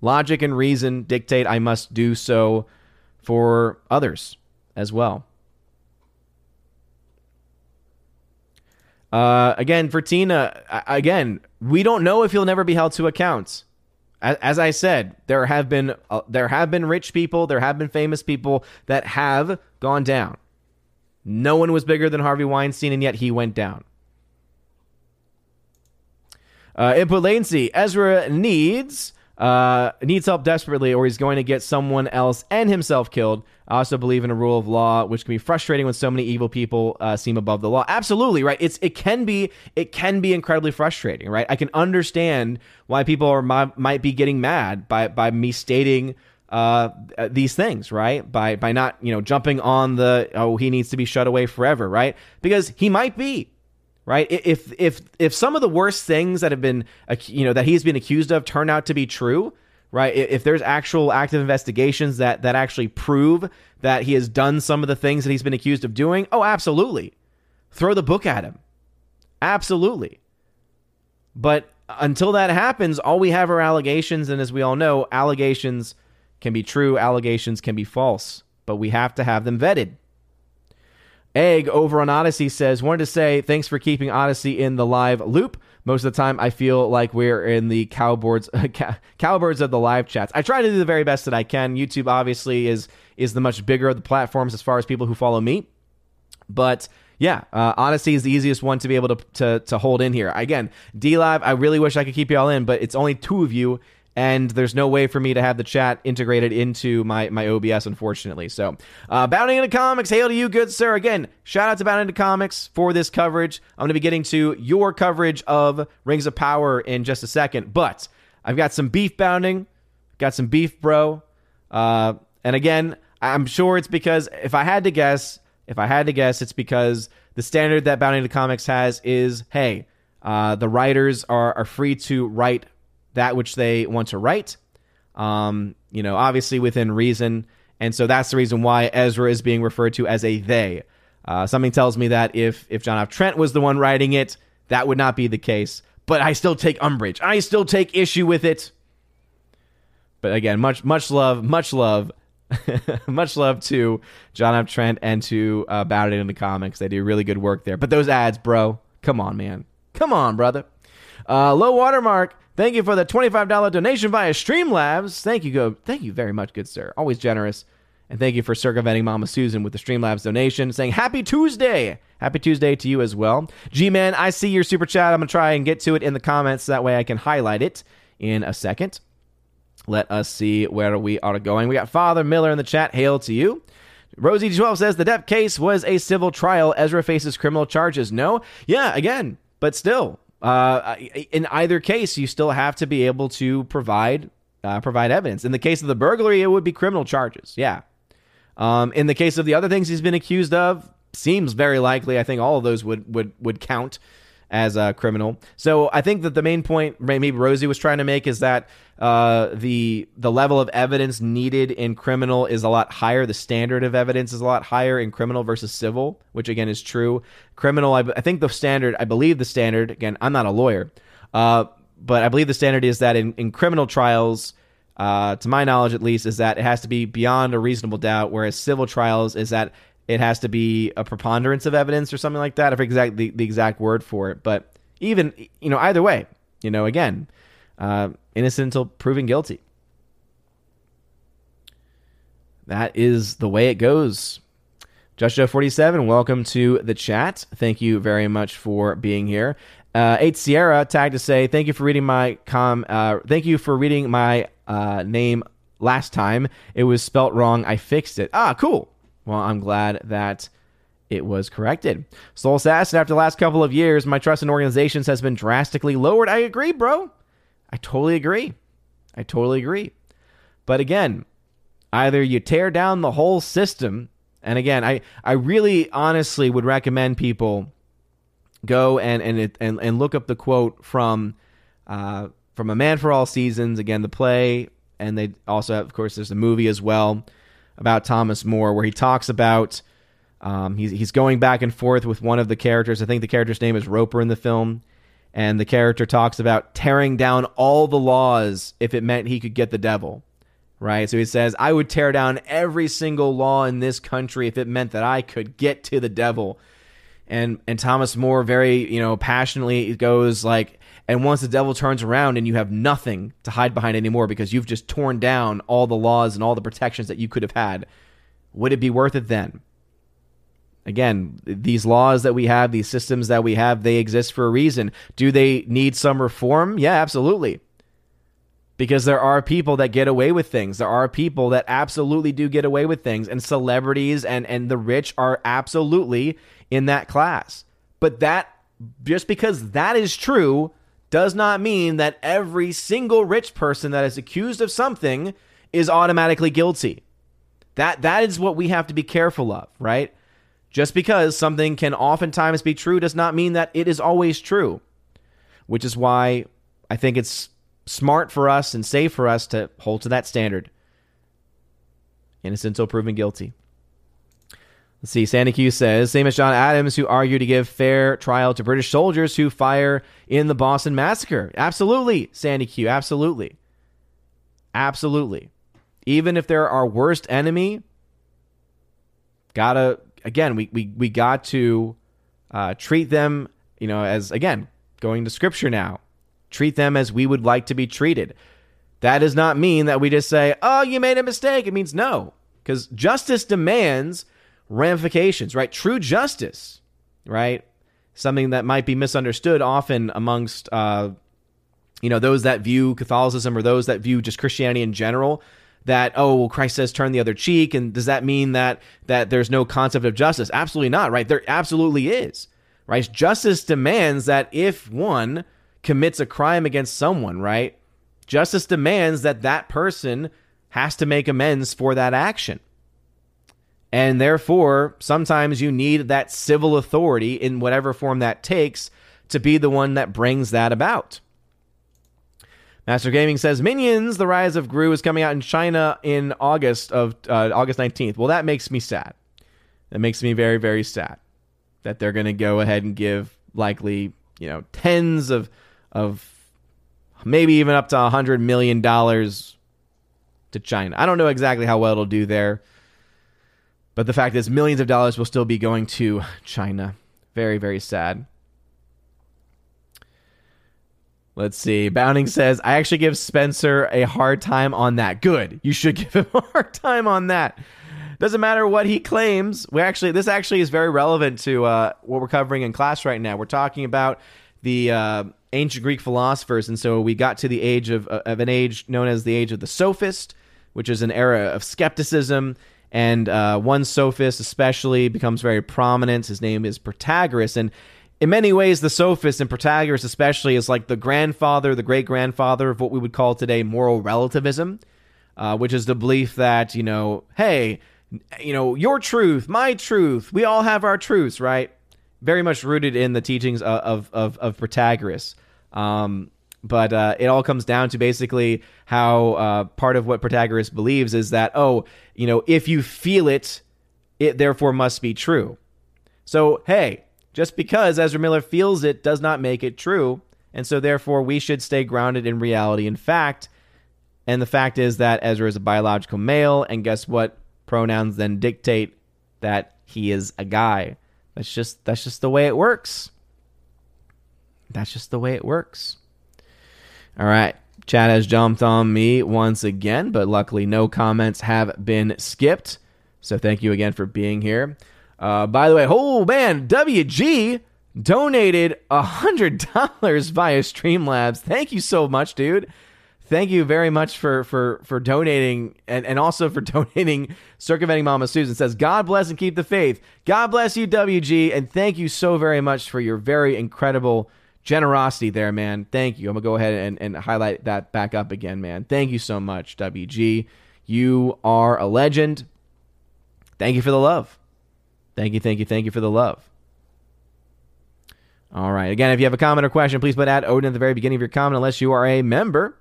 Logic and reason dictate I must do so for others as well. Uh, again, for Tina, again, we don't know if he'll never be held to account. As, as I said, there have been uh, there have been rich people, there have been famous people that have gone down. No one was bigger than Harvey Weinstein, and yet he went down. Uh, input latency. Ezra needs uh, needs help desperately, or he's going to get someone else and himself killed. I also believe in a rule of law, which can be frustrating when so many evil people uh, seem above the law. Absolutely, right? It's it can be it can be incredibly frustrating, right? I can understand why people are might be getting mad by by me stating uh, these things, right? By by not you know jumping on the oh he needs to be shut away forever, right? Because he might be right? If if if some of the worst things that have been you know that he's been accused of turn out to be true, right? If there's actual active investigations that that actually prove that he has done some of the things that he's been accused of doing, oh, absolutely. Throw the book at him. Absolutely. But until that happens, all we have are allegations and as we all know, allegations can be true, allegations can be false, but we have to have them vetted. Egg over on Odysee says, wanted to say thanks for keeping Odysee in the live loop. Most of the time, I feel like we're in the cowboards, cowbirds of the live chats. I try to do the very best that I can. YouTube obviously is is the much bigger of the platforms as far as people who follow me, but yeah, uh, Odysee is the easiest one to be able to, to to hold in here. Again, D Live, I really wish I could keep you all in, but it's only two of you, and there's no way for me to have the chat integrated into my, my OBS, unfortunately. So, uh, Bounding into Comics, hail to you, good sir. Again, shout out to Bounding into Comics for this coverage. I'm going to be getting to your coverage of Rings of Power in just a second, but I've got some beef bounding, got some beef, bro. Uh, and again, I'm sure it's because if I had to guess, if I had to guess, it's because the standard that Bounding into Comics has is hey, uh, the writers are, are free to write that which they want to write. Um, you know, obviously within reason. And so that's the reason why Ezra is being referred to as a they. Uh, something tells me that if if John F. Trent was the one writing it, that would not be the case. But I still take umbrage. I still take issue with it. But again, much much love, much love, much love to John F. Trent and to uh, It in the Comics. They do really good work there. But those ads, bro, come on, man, come on, brother. Uh, low watermark. Thank you for the $25 donation via Streamlabs. Thank you, go. Thank you very much, good sir. Always generous. And thank you for circumventing Mama Susan with the Streamlabs donation, saying Happy Tuesday. Happy Tuesday to you as well. G Man, I see your super chat. I'm going to try and get to it in the comments. That way I can highlight it in a second. Let us see where we are going. We got Father Miller in the chat. Hail to you. Rosie12 says the Depp case was a civil trial. Ezra faces criminal charges. No? Yeah, again, but still. Uh, in either case, you still have to be able to provide uh, provide evidence. In the case of the burglary, it would be criminal charges. Yeah. Um, in the case of the other things he's been accused of, seems very likely. I think all of those would would would count as a criminal. So I think that the main point maybe Rosie was trying to make is that uh, the the level of evidence needed in criminal is a lot higher. The standard of evidence is a lot higher in criminal versus civil, which again is true. Criminal, I, I think the standard, I believe the standard. Again, I'm not a lawyer, uh, but I believe the standard is that in, in criminal trials. Uh, to my knowledge, at least, is that it has to be beyond a reasonable doubt, whereas civil trials is that it has to be a preponderance of evidence or something like that. I forget the, the exact word for it, but even you know either way, you know again, uh, innocent until proven guilty. That is the way it goes. Just Joe 47, welcome to the chat. Thank you very much for being here. Uh, Eight Sierra tagged to say, "Thank you for reading my com. Uh, thank you for reading my uh, name last time. It was spelt wrong. I fixed it. Ah, cool. Well, I'm glad that it was corrected. Soul Assassin, after the last couple of years, my trust in organizations has been drastically lowered. I agree, bro. I totally agree. I totally agree. But again, either you tear down the whole system, and again, I, I really honestly would recommend people go and and and, and look up the quote from uh, from A Man for All Seasons. Again, the play, and they also have, of course, there's the movie as well about Thomas More, where he talks about um, he's he's going back and forth with one of the characters. I think the character's name is Roper in the film, and the character talks about tearing down all the laws if it meant he could get the devil. Right, so he says, "I would tear down every single law in this country if it meant that I could get to the devil." And and Thomas More very you know passionately goes like, and once the devil turns around and you have nothing to hide behind anymore because you've just torn down all the laws and all the protections that you could have had, would it be worth it then? Again, these laws that we have, these systems that we have, they exist for a reason. Do they need some reform? Yeah, absolutely. Because there are people that get away with things. There are people that absolutely do get away with things, and celebrities and, and the rich are absolutely in that class. But that, just because that is true, does not mean that every single rich person that is accused of something is automatically guilty. That that is what we have to be careful of, right? Just because something can oftentimes be true does not mean that it is always true. Which is why I think it's smart for us and safe for us to hold to that standard. Innocent until proven guilty. Let's see. Sandy Q says, same as John Adams, who argued to give fair trial to British soldiers who fire in the Boston Massacre. Absolutely, Sandy Q. Absolutely. Absolutely. Even if they're our worst enemy, gotta, again, we, we, we got to uh, treat them, you know, as, again, going to scripture now, treat them as we would like to be treated. That does not mean that we just say, oh, you made a mistake. It means no. Because justice demands ramifications, right? True justice, right? Something that might be misunderstood often amongst, uh, you know, those that view Catholicism or those that view just Christianity in general. That oh, well, Christ says turn the other cheek, and does that mean that that there's no concept of justice? Absolutely not, right? There absolutely is, right? Justice demands that if one commits a crime against someone, right? Justice demands that that person has to make amends for that action. And therefore, sometimes you need that civil authority in whatever form that takes to be the one that brings that about. Master Gaming says Minions: The Rise of Gru is coming out in China in August of uh, August 19th. Well, that makes me sad. That makes me very very sad that they're going to go ahead and give likely, you know, tens of of maybe even up to a 100 million dollars to China. I don't know exactly how well it'll do there. But the fact is, millions of dollars will still be going to China. Very, very sad. Let's see. Bounding says, I actually give Spencer a hard time on that. Good. You should give him a hard time on that. Doesn't matter what he claims. We actually, this actually is very relevant to uh, what we're covering in class right now. We're talking about the uh, ancient Greek philosophers, and so we got to the age of, uh, of an age known as the age of the sophist, which is an era of skepticism. And uh, one sophist, especially, becomes very prominent. His name is Protagoras, and in many ways, the sophist and Protagoras, especially, is like the grandfather, the great grandfather of what we would call today moral relativism, uh, which is the belief that, you know, hey, you know, your truth, my truth, we all have our truths, right? Very much rooted in the teachings of, of, of, of Protagoras. Um, but uh, it all comes down to basically how uh, part of what Protagoras believes is that, oh, you know, if you feel it, it therefore must be true. So, hey, just because Ezra Miller feels it does not make it true. And so, therefore, we should stay grounded in reality and fact. And the fact is that Ezra is a biological male. And guess what? Pronouns then dictate that he is a guy. That's just that's just the way it works. That's just the way it works. All right. Chad has jumped on me once again, but luckily no comments have been skipped. So thank you again for being here. Uh, by the way, oh man, WG donated a hundred dollars via Streamlabs. Thank you so much, dude. Thank you very much for for for donating and, and also for donating circumventing Mama Susan says, God bless and keep the faith. God bless you, WG, and thank you so very much for your very incredible generosity there, man. Thank you. I'm gonna go ahead and, and highlight that back up again, man. Thank you so much, WG. You are a legend. Thank you for the love. Thank you, thank you, thank you for the love. All right. Again, if you have a comment or question, please put at Odin at the very beginning of your comment, unless you are a member.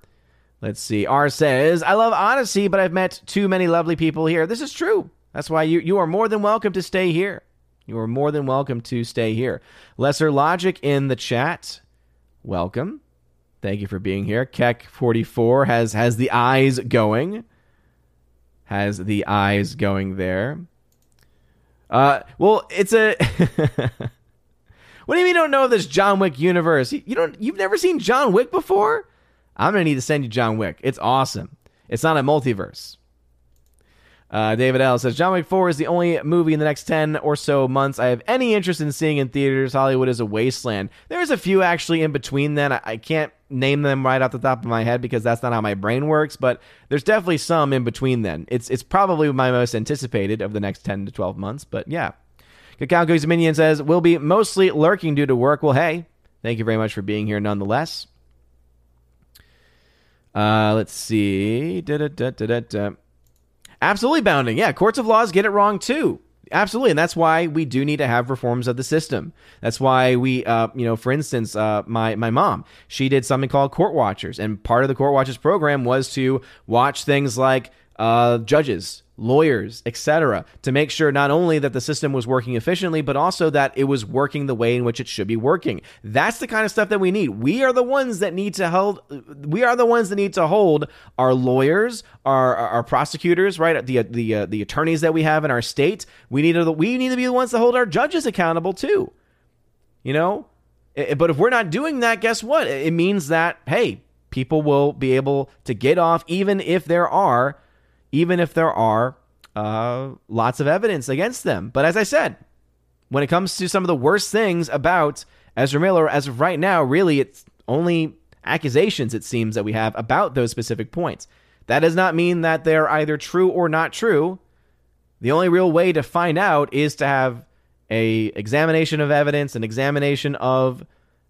Let's see. R says, I love Odysee, but I've met too many lovely people here. This is true. That's why you, you are more than welcome to stay here. You are more than welcome to stay here. Lesser Logic in the chat. Welcome. Thank you for being here. Keck44 has has the eyes going. Has the eyes going there. Uh, well, it's a. what do you mean you don't know this John Wick universe? You don't. You've never seen John Wick before? I'm gonna need to send you John Wick. It's awesome. It's not a multiverse. Uh, David L says John Wick 4 is the only movie in the next 10 or so months I have any interest in seeing in theaters. Hollywood is a wasteland. There's a few actually in between then. I, I can't name them right off the top of my head because that's not how my brain works, but there's definitely some in between then. It's it's probably my most anticipated of the next 10 to 12 months, but yeah. Cacao Cookies Minion says, We'll be mostly lurking due to work. Well, hey, thank you very much for being here nonetheless. Uh, let's see. Da-da-da-da-da. Absolutely bounding. Yeah, courts of laws get it wrong too. Absolutely, and that's why we do need to have reforms of the system. That's why we, uh, you know, for instance, uh, my my mom, she did something called Court Watchers, and part of the Court Watchers program was to watch things like uh, judges, lawyers, etc., to make sure not only that the system was working efficiently, but also that it was working the way in which it should be working. That's the kind of stuff that we need. We are the ones that need to hold. We are the ones that need to hold our lawyers, our our prosecutors, right? The the uh, the attorneys that we have in our state. We need to we need to be the ones to hold our judges accountable too. You know, but if we're not doing that, guess what? It means that hey, people will be able to get off, even if there are even if there are uh, lots of evidence against them. But as I said, when it comes to some of the worst things about Ezra Miller, as of right now, really it's only accusations, it seems, that we have about those specific points. That does not mean that they're either true or not true. The only real way to find out is to have a examination of evidence, an examination of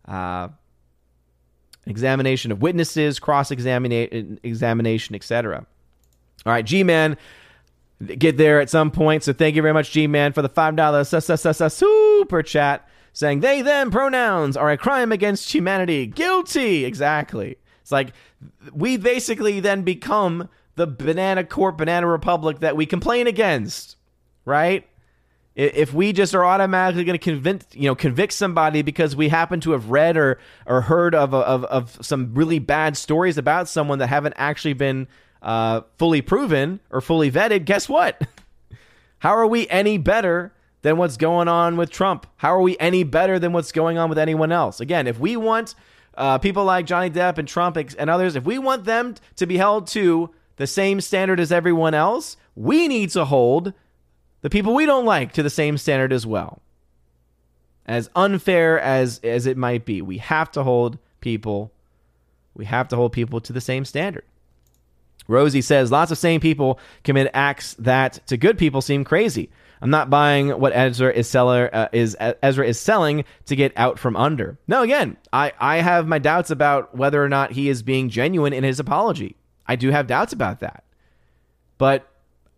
uh, examination of witnesses, cross examination, examination, etc. All right, G Man, get there at some point. So thank you very much, G Man, for the $5 super chat saying they, them pronouns are a crime against humanity. Guilty. Exactly. It's like we basically then become the banana court, banana republic that we complain against, right? If we just are automatically going to convince, you know, convict somebody because we happen to have read or or heard of, of of some really bad stories about someone that haven't actually been uh, fully proven or fully vetted, guess what? How are we any better than what's going on with Trump? How are we any better than what's going on with anyone else? Again, if we want uh, people like Johnny Depp and Trump and others, if we want them to be held to the same standard as everyone else, we need to hold the people we don't like to the same standard as well. As unfair as as it might be, we have to hold people we have to hold people to the same standard. Rosie says lots of sane people commit acts that to good people seem crazy. I'm not buying what Ezra is seller uh, is Ezra is selling to get out from under. No, again, I I have my doubts about whether or not he is being genuine in his apology. I do have doubts about that. But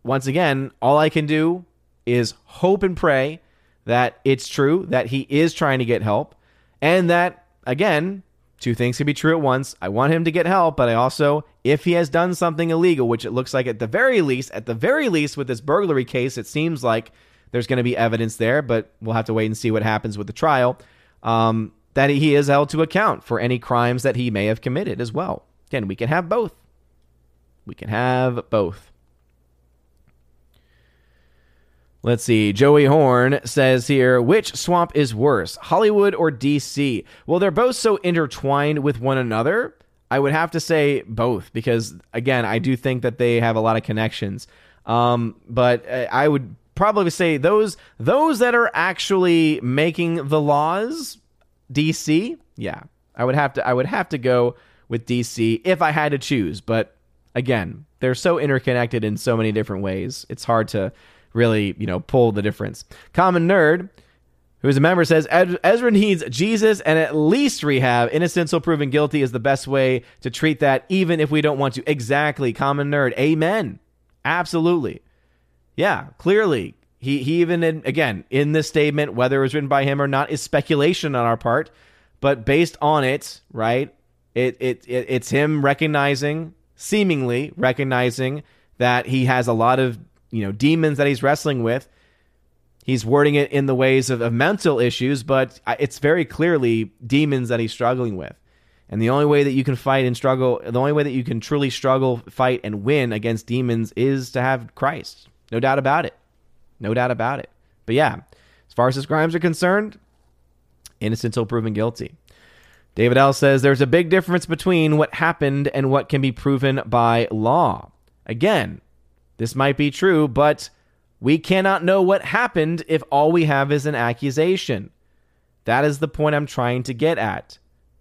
once again, all I can do is hope and pray that it's true that he is trying to get help and that again Two things can be true at once. I want him to get help, but I also, if he has done something illegal, which it looks like at the very least, at the very least with this burglary case, it seems like there's going to be evidence there, but we'll have to wait and see what happens with the trial. Um, that he is held to account for any crimes that he may have committed as well. Again, we can have both. We can have both. Let's see. Joey Horn says here, which swamp is worse, Hollywood or DC? Well, they're both so intertwined with one another. I would have to say both because, again, I do think that they have a lot of connections. Um, but uh, I would probably say those those that are actually making the laws, DC. Yeah, I would have to I would have to go with DC if I had to choose. But again, they're so interconnected in so many different ways. It's hard to really, you know, pull the difference. Common Nerd, who is a member, says Ezra needs Jesus and at least rehab. Innocent until proven guilty is the best way to treat that, even if we don't want to. Exactly. Common Nerd. Amen. Absolutely. Yeah, clearly. He, he even, in, again, in this statement, whether it was written by him or not, is speculation on our part. But based on it, right, it, it, it it's him recognizing, seemingly recognizing that he has a lot of you know demons that he's wrestling with. He's wording it in the ways of, of mental issues, but it's very clearly demons that he's struggling with. And the only way that you can fight and struggle, the only way that you can truly struggle, fight, and win against demons is to have Christ. No doubt about it. No doubt about it. But yeah, as far as his crimes are concerned, innocent until proven guilty. David L. says there's a big difference between what happened and what can be proven by law. Again, this might be true, but we cannot know what happened if all we have is an accusation. That is the point I'm trying to get at.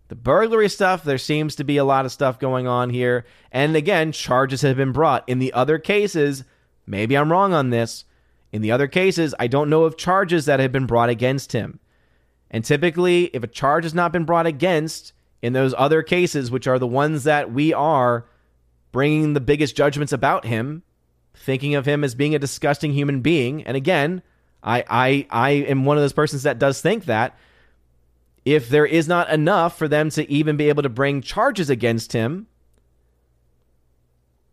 The burglary stuff, there seems to be a lot of stuff going on here. And again, charges have been brought. In the other cases, maybe I'm wrong on this. In the other cases, I don't know of charges that have been brought against him. And typically, if a charge has not been brought against in those other cases, which are the ones that we are bringing the biggest judgments about him, thinking of him as being a disgusting human being. And again, I, I, I am one of those persons that does think that if there is not enough for them to even be able to bring charges against him,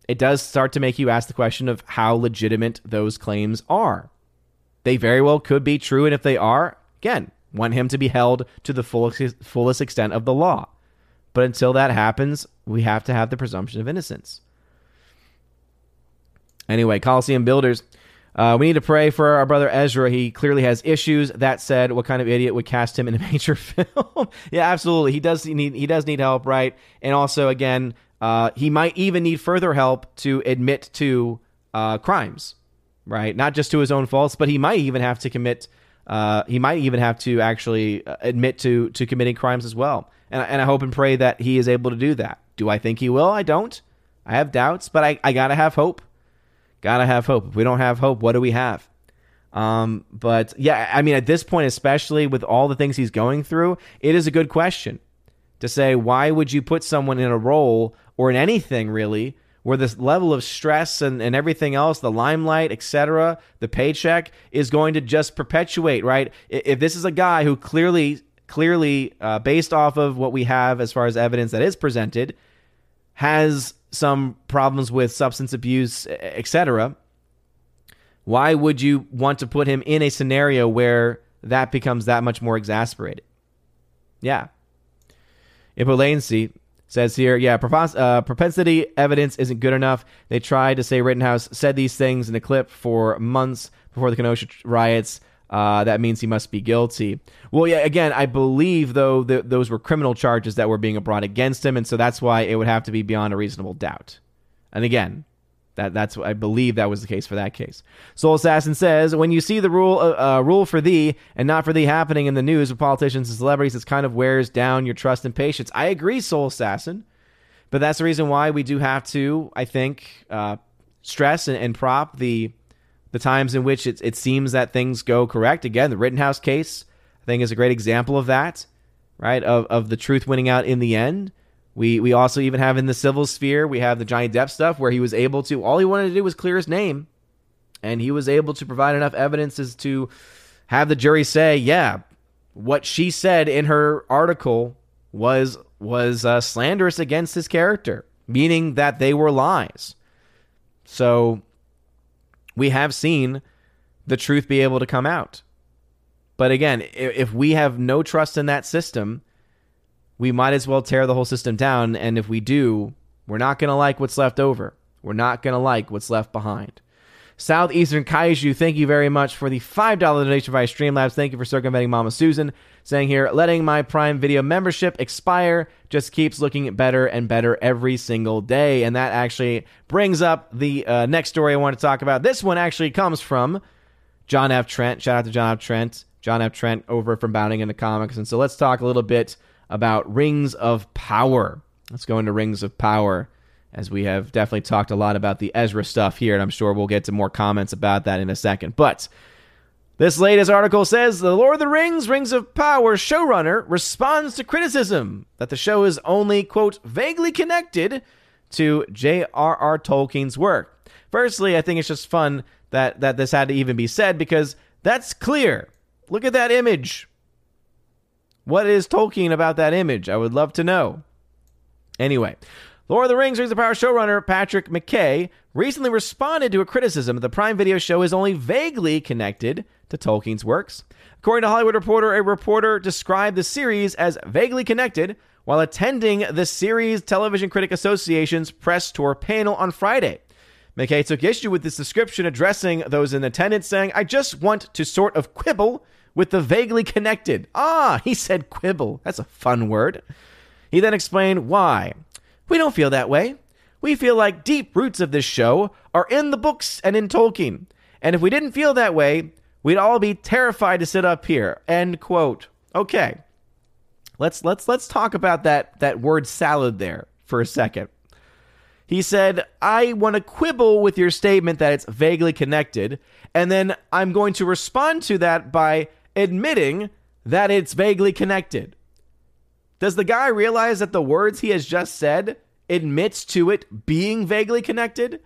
it does start to make you ask the question of how legitimate those claims are. They very well could be true, and if they are, again, want him to be held to the fullest, fullest extent of the law. But until that happens, we have to have the presumption of innocence. Anyway, Coliseum Builders. Uh, we need to pray for our brother Ezra. He clearly has issues. That said, what kind of idiot would cast him in a major film? yeah, absolutely. He does need he does need help, right? And also, again, uh, he might even need further help to admit to uh, crimes, right? Not just to his own faults, but he might even have to commit. Uh, he might even have to actually uh, admit to to committing crimes as well. And, and I hope and pray that he is able to do that. Do I think he will? I don't. I have doubts, but I, I gotta have hope. Gotta have hope. If we don't have hope, what do we have? Um, but yeah, I mean, at this point, especially with all the things he's going through, it is a good question to say, why would you put someone in a role or in anything really where this level of stress and, and everything else, the limelight, etc., the paycheck is going to just perpetuate, right? If this is a guy who clearly, clearly, uh, based off of what we have as far as evidence that is presented, has some problems with substance abuse, etc., why would you want to put him in a scenario where that becomes that much more exasperated? Yeah. Ipolancy says here, yeah, uh, propensity evidence isn't good enough. They tried to say Rittenhouse said these things in a clip for months before the Kenosha riots. Uh, that means he must be guilty. Well, yeah, again, I believe, though, that those were criminal charges that were being brought against him, and so that's why it would have to be beyond a reasonable doubt. And again, that that's I believe that was the case for that case. Soul Assassin says, when you see the rule uh, uh, rule for thee and not for thee happening in the news with politicians and celebrities, it kind of wears down your trust and patience. I agree, Soul Assassin, but that's the reason why we do have to, I think, uh, stress and, and prop the the times in which it, it seems that things go correct. Again, the Rittenhouse case, I think, is a great example of that, right? Of, of the truth winning out in the end. We, we also even have in the civil sphere, we have the Johnny Depp stuff where he was able to, all he wanted to do was clear his name. And he was able to provide enough evidence as to have the jury say, yeah, what she said in her article was was uh, slanderous against his character, meaning that they were lies. So we have seen the truth be able to come out. But again, if we have no trust in that system, we might as well tear the whole system down. And if we do, we're not going to like what's left over. We're not going to like what's left behind. Southeastern Kaiju, thank you very much for the $5 donation via Streamlabs. Thank you for circumventing Mama Susan. Saying here, letting my Prime Video membership expire just keeps looking better and better every single day. And that actually brings up the uh, next story I want to talk about. This one actually comes from John F. Trent. Shout out to John F. Trent. John F. Trent over from Bounding into Comics. And so let's talk a little bit about Rings of Power. Let's go into Rings of Power as we have definitely talked a lot about the Ezra stuff here, and I'm sure we'll get to more comments about that in a second. But this latest article says the Lord of the Rings, Rings of Power showrunner responds to criticism that the show is only, quote, vaguely connected to J.R.R. Tolkien's work. Firstly, I think it's just fun that, that this had to even be said because that's clear. Look at that image. What is Tolkien about that image? I would love to know. Anyway, Lord of the Rings Rings of Power showrunner Patrick McKay recently responded to a criticism that the Prime Video show is only vaguely connected to Tolkien's works. According to Hollywood Reporter, a reporter described the series as vaguely connected while attending the Series Television Critic Association's press tour panel on Friday. McKay took issue with this description, addressing those in attendance, saying, I just want to sort of quibble with the vaguely connected. Ah, he said quibble. That's a fun word. He then explained why. We don't feel that way. We feel like deep roots of this show are in the books and in Tolkien. And if we didn't feel that way, we'd all be terrified to sit up here. End quote. Okay. Let's let's let's talk about that that word salad there for a second. He said, I want to quibble with your statement that it's vaguely connected, and then I'm going to respond to that by admitting that it's vaguely connected. Does the guy realize that the words he has just said admits to it being vaguely connected?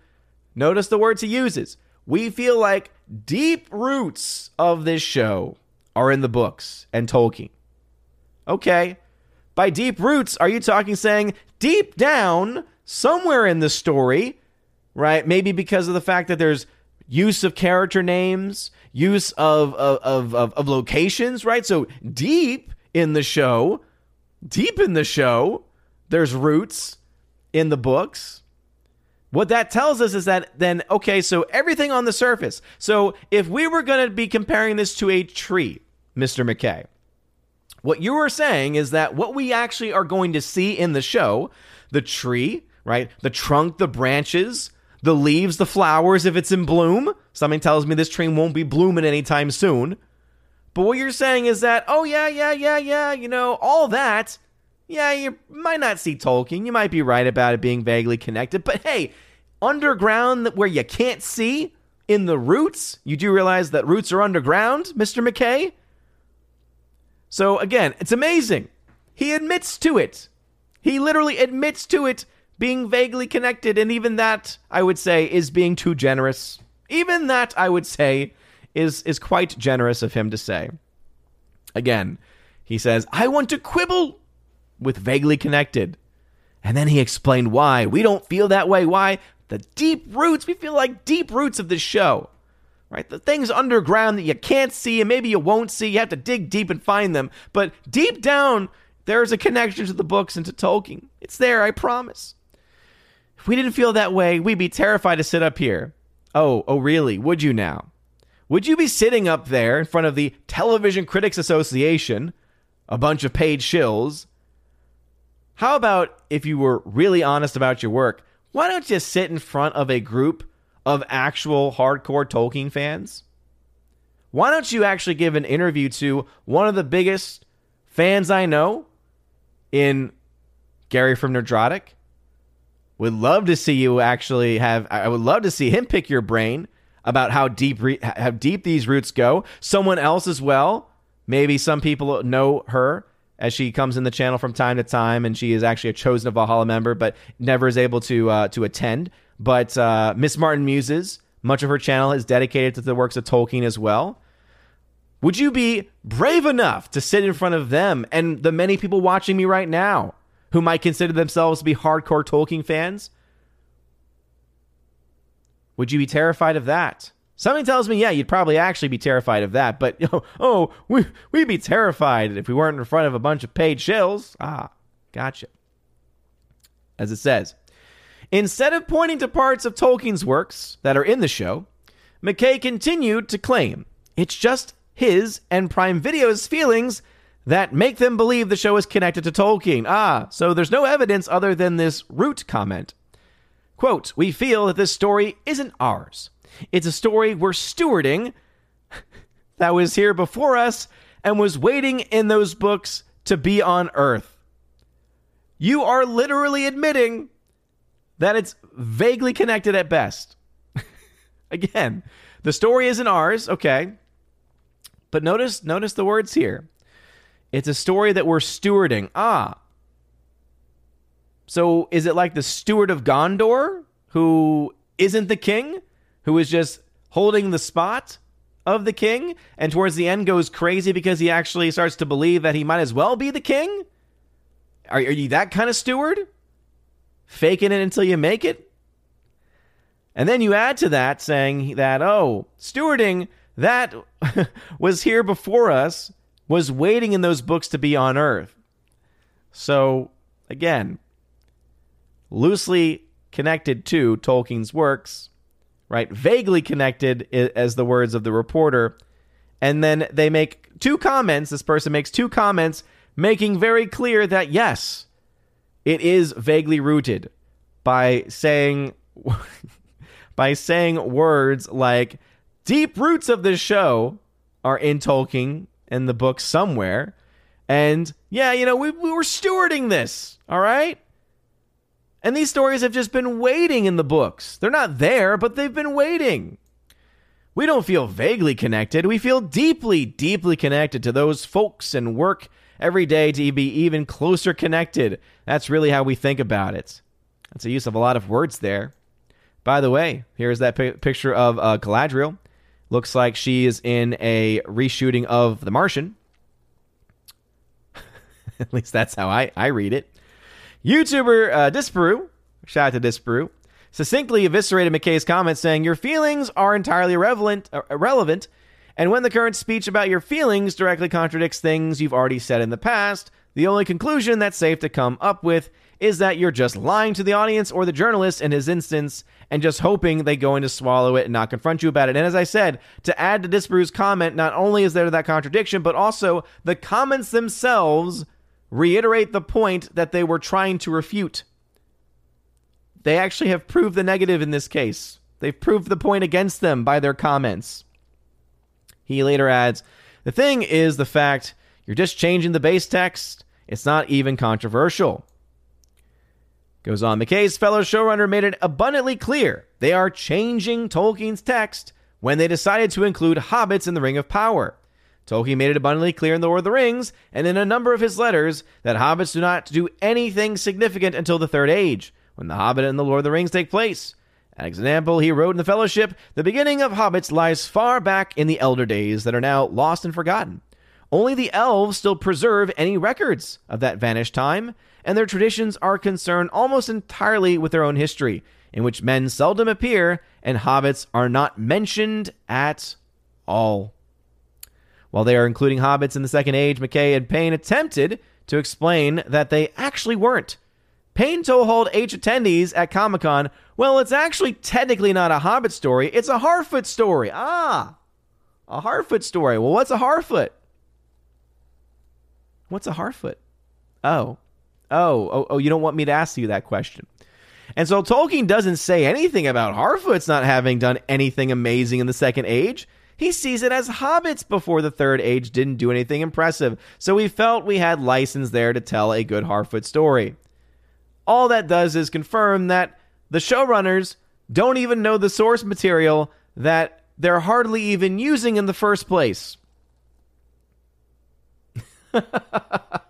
Notice the words he uses. We feel like deep roots of this show are in the books and Tolkien. Okay. By deep roots, are you talking saying deep down, somewhere in the story, right? Maybe because of the fact that there's use of character names, use of, of, of, of, locations, right? So deep in the show, deep in the show, there's roots in the books. What that tells us is that then, okay, so everything on the surface. So if we were going to be comparing this to a tree, Mr. McKay, what you were saying is that what we actually are going to see in the show, the tree, right? The trunk, the branches, the leaves, the flowers, if it's in bloom. Something tells me this tree won't be blooming anytime soon. But what you're saying is that, oh, yeah, yeah, yeah, yeah, you know, all that, yeah, you might not see Tolkien. You might be right about it being vaguely connected. But hey, underground where you can't see in the roots, you do realize that roots are underground, Mr. McKay? So again, it's amazing. He admits to it. He literally admits to it being vaguely connected, and even that, I would say, is being too generous. Even that, I would say, is, is quite generous of him to say. Again, he says, I want to quibble with vaguely connected. And then he explained why. We don't feel that way. Why? The deep roots. We feel like deep roots of this show. Right? The things underground that you can't see and maybe you won't see. You have to dig deep and find them. But deep down, there's a connection to the books and to Tolkien. It's there, I promise. If we didn't feel that way, we'd be terrified to sit up here. Oh, oh, really? Would you now? Would you be sitting up there in front of the Television Critics Association, a bunch of paid shills? How about if you were really honest about your work? Why don't you sit in front of a group of actual hardcore Tolkien fans? Why don't you actually give an interview to one of the biggest fans I know in Gary from Nerdrotic? Would love to see you actually have. I would love to see him pick your brain about how deep re, how deep these roots go. Someone else as well. Maybe some people know her as she comes in the channel from time to time, and she is actually a chosen of Valhalla member, but never is able to uh, to attend. But uh, Miss Martin Muses, much of her channel is dedicated to the works of Tolkien as well. Would you be brave enough to sit in front of them and the many people watching me right now who might consider themselves to be hardcore Tolkien fans? Would you be terrified of that? Something tells me, yeah, you'd probably actually be terrified of that. But know, oh, we we'd be terrified if we weren't in front of a bunch of paid shills. Ah, gotcha. As it says, instead of pointing to parts of Tolkien's works that are in the show, McKay continued to claim it's just his and Prime Video's feelings that make them believe the show is connected to Tolkien. Ah, so there's no evidence other than this root comment. Quote, we feel that this story isn't ours. It's a story we're stewarding that was here before us and was waiting in those books to be on Earth. You are literally admitting that it's vaguely connected at best. Again, the story isn't ours, okay? But notice notice the words here. It's a story that we're stewarding. Ah. So is it like the steward of Gondor who isn't the king, who is just holding the spot of the king and towards the end goes crazy because he actually starts to believe that he might as well be the king? Are, are you that kind of steward? Faking it until you make it? And then you add to that saying that, oh, stewarding that was here before us, was waiting in those books to be on earth. So, again, loosely connected to Tolkien's works, right? Vaguely connected, as the words of the reporter. And then they make two comments. This person makes two comments making very clear that yes, it is vaguely rooted by saying by saying words like deep roots of this show are in Tolkien and the book somewhere. And yeah, you know, we, we were stewarding this, all right? And these stories have just been waiting in the books. They're not there, but they've been waiting. We don't feel vaguely connected. We feel deeply, deeply connected to those folks and work every day to be even closer connected. That's really how we think about it. That's a use of a lot of words there. By the way, here's that p- picture of uh, Galadriel. Looks like she is in a reshooting of The Martian. At least that's how I, I read it. YouTuber uh, Disparu, shout out to Disparu, succinctly eviscerated McKay's comments saying, Your feelings are entirely irrelevant, uh, irrelevant, and when the current speech about your feelings directly contradicts things you've already said in the past, the only conclusion that's safe to come up with is that you're just lying to the audience or the journalist in his instance and just hoping they go in to swallow it and not confront you about it. And as I said, to add to Disparu's comment, not only is there that contradiction, but also the comments themselves reiterate the point that they were trying to refute. They actually have proved the negative in this case. They've proved the point against them by their comments. He later adds, The thing is the fact you're just changing the base text. It's not even controversial. Goes on, McKay's fellow showrunner made it abundantly clear they are changing Tolkien's text when they decided to include hobbits in the Ring of Power. Tolkien made it abundantly clear in The Lord of the Rings and in a number of his letters that hobbits do not do anything significant until the Third Age, when The Hobbit and The Lord of the Rings take place. An example he wrote in The Fellowship The beginning of hobbits lies far back in the elder days that are now lost and forgotten. Only the elves still preserve any records of that vanished time, and their traditions are concerned almost entirely with their own history, in which men seldom appear and hobbits are not mentioned at all. While they are including hobbits in the Second Age, McKay and Payne attempted to explain that they actually weren't. Payne told Hall H attendees at Comic Con, well, it's actually technically not a Hobbit story, it's a Harfoot story. Ah! A Harfoot story. Well, what's a Harfoot? What's a Harfoot? Oh. Oh, oh, oh, you don't want me to ask you that question. And so Tolkien doesn't say anything about Harfoots not having done anything amazing in the Second Age. He sees it as hobbits before the Third Age didn't do anything impressive. So we felt we had license there to tell a good Harfoot story. All that does is confirm that the showrunners don't even know the source material that they're hardly even using in the first place.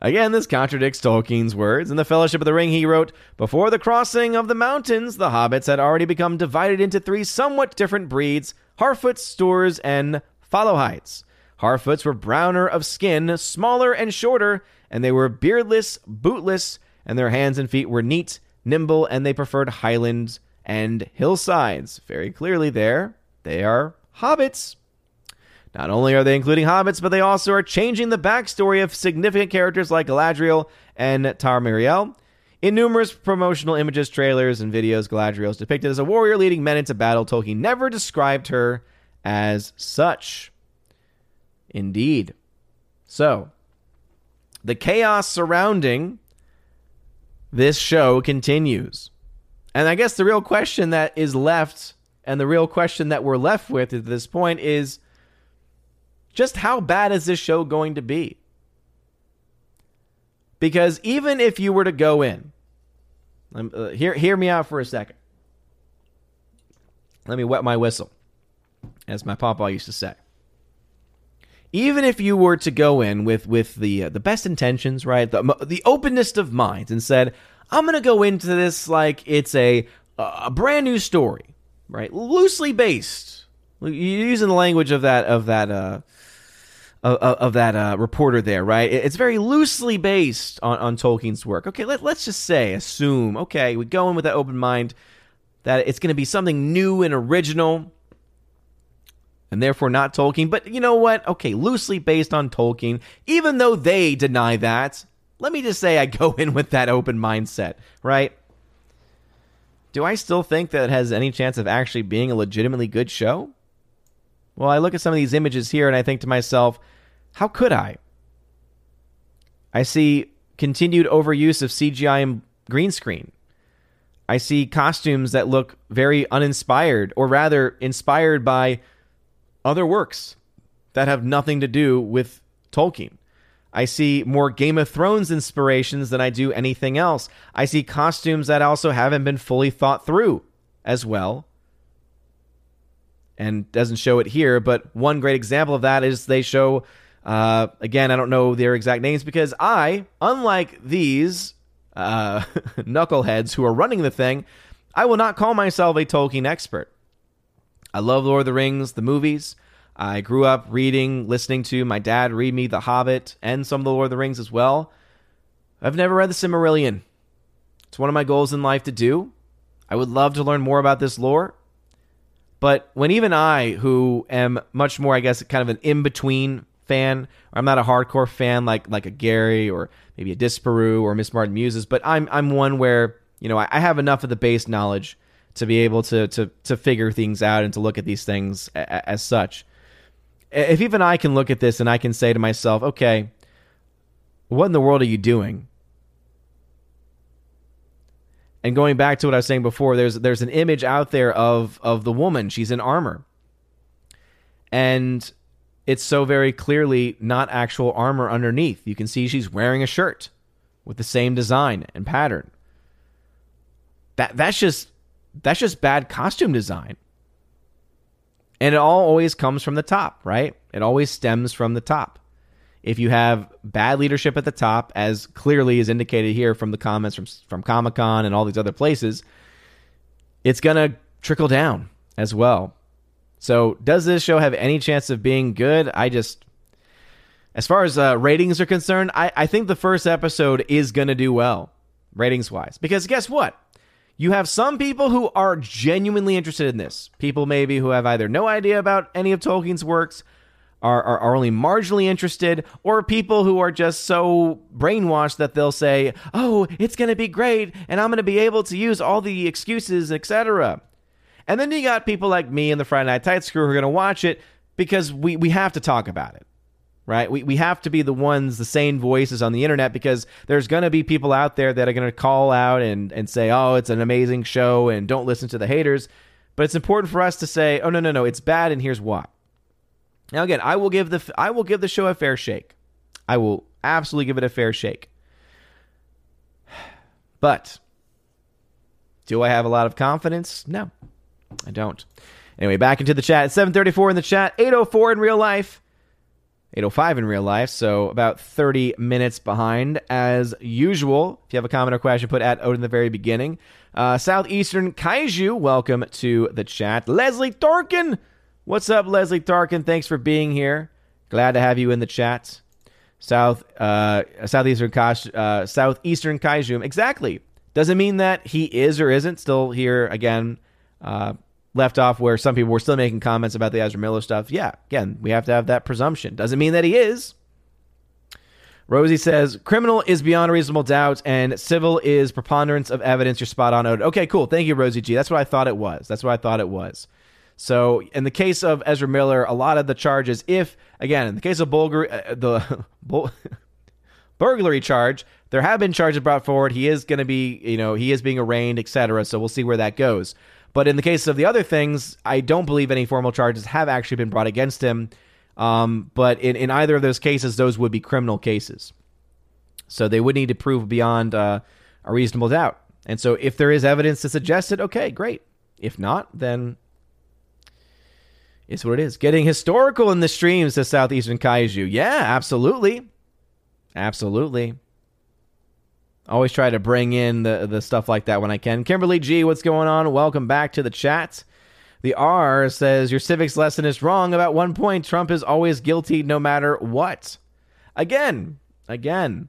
Again, this contradicts Tolkien's words. In The Fellowship of the Ring, he wrote Before the crossing of the mountains, the hobbits had already become divided into three somewhat different breeds Harfoots, Stoors, and Fallohides. Harfoots were browner of skin, smaller and shorter, and they were beardless, bootless, and their hands and feet were neat, nimble, and they preferred highlands and hillsides. Very clearly, there, they are hobbits. Not only are they including hobbits, but they also are changing the backstory of significant characters like Galadriel and Taramiriel. In numerous promotional images, trailers, and videos, Galadriel is depicted as a warrior leading men into battle. Tolkien never described her as such. Indeed. So, the chaos surrounding this show continues. And I guess the real question that is left, and the real question that we're left with at this point is just how bad is this show going to be? Because even if you were to go in, uh, hear, hear me out for a second. Let me wet my whistle, as my papa used to say. Even if you were to go in with with the uh, the best intentions, right, the the openness of minds, and said, "I'm going to go into this like it's a a brand new story, right, loosely based." Using the language of that of that uh, of, of that uh, reporter there, right? It's very loosely based on, on Tolkien's work. Okay, let, let's just say, assume, okay, we go in with that open mind that it's going to be something new and original and therefore not Tolkien. But you know what? Okay, loosely based on Tolkien, even though they deny that, let me just say I go in with that open mindset, right? Do I still think that it has any chance of actually being a legitimately good show? Well, I look at some of these images here and I think to myself, how could I? I see continued overuse of CGI and green screen. I see costumes that look very uninspired, or rather, inspired by other works that have nothing to do with Tolkien. I see more Game of Thrones inspirations than I do anything else. I see costumes that also haven't been fully thought through as well and doesn't show it here. But one great example of that is they show, uh, again, I don't know their exact names because I, unlike these uh, knuckleheads who are running the thing, I will not call myself a Tolkien expert. I love Lord of the Rings, the movies. I grew up reading, listening to my dad read me The Hobbit and some of the Lord of the Rings as well. I've never read the Silmarillion. It's one of my goals in life to do. I would love to learn more about this lore. But when even I, who am much more, I guess, kind of an in between fan, I'm not a hardcore fan like like a Gary or maybe a Disparu or Miss Martin Muses, but I'm I'm one where you know I, I have enough of the base knowledge to be able to to to figure things out and to look at these things a, as such. If even I can look at this and I can say to myself, okay, what in the world are you doing? And going back to what I was saying before, there's there's an image out there of of the woman. She's in armor, and it's so very clearly not actual armor underneath. You can see she's wearing a shirt with the same design and pattern. That that's just that's just bad costume design. And it all always comes from the top, right? It always stems from the top if you have bad leadership at the top, as clearly is indicated here from the comments from from Comic Con and all these other places, it's gonna trickle down as well. So, does this show have any chance of being good? I just, as far as uh, ratings are concerned, I, I think the first episode is gonna do well, ratings wise, because guess what? You have some people who are genuinely interested in this. People maybe who have either no idea about any of Tolkien's works are, are, are, only marginally interested, or people who are just so brainwashed that they'll say, oh, it's going to be great, and I'm going to be able to use all the excuses, etc. And then you got people like me and the Friday Night Tights crew who are going to watch it because we, we have to talk about it, right? We, we have to be the ones, the sane voices on the internet because there's going to be people out there that are going to call out and, and say, oh, it's an amazing show and don't listen to the haters. But it's important for us to say, oh, no, no, no, it's bad and here's why. Now, again, I will give the I will give the show a fair shake. I will absolutely give it a fair shake. But do I have a lot of confidence? No, I don't. Anyway, back into the chat. 734 in the chat, 804 in real life, 805 in real life. So about 30 minutes behind as usual. If you have a comment or question, put at out in the very beginning. Uh, Southeastern Kaiju, welcome to the chat. Leslie Tarkin, what's up, Leslie Tarkin? Thanks for being here. Glad to have you in the chat. South uh, Southeastern uh, Southeastern Kaiju. Exactly. Doesn't mean that he is or isn't still here again. Uh, left off where some people were still making comments about the Ezra Miller stuff. Yeah, again, we have to have that presumption. Doesn't mean that he is. Rosie says criminal is beyond reasonable doubt and civil is preponderance of evidence. You're spot on. Okay, cool. Thank you, Rosie G. That's what I thought it was. That's what I thought it was. So, in the case of Ezra Miller, a lot of the charges, if again, in the case of Bulgar, uh, the burglary charge, there have been charges brought forward. He is going to be, you know, he is being arraigned, etc. So we'll see where that goes. But in the case of the other things, I don't believe any formal charges have actually been brought against him. Um, but in, in either of those cases, those would be criminal cases. So they would need to prove beyond uh, a reasonable doubt. And so if there is evidence to suggest it, okay, great. If not, then is what it is. Getting historical in the streams to Southeastern Kaiju. Yeah, absolutely. Absolutely. Always try to bring in the, the stuff like that when I can. Kimberly G, what's going on? Welcome back to the chat. The R says, Your civics lesson is wrong about one point. Trump is always guilty no matter what. Again, again.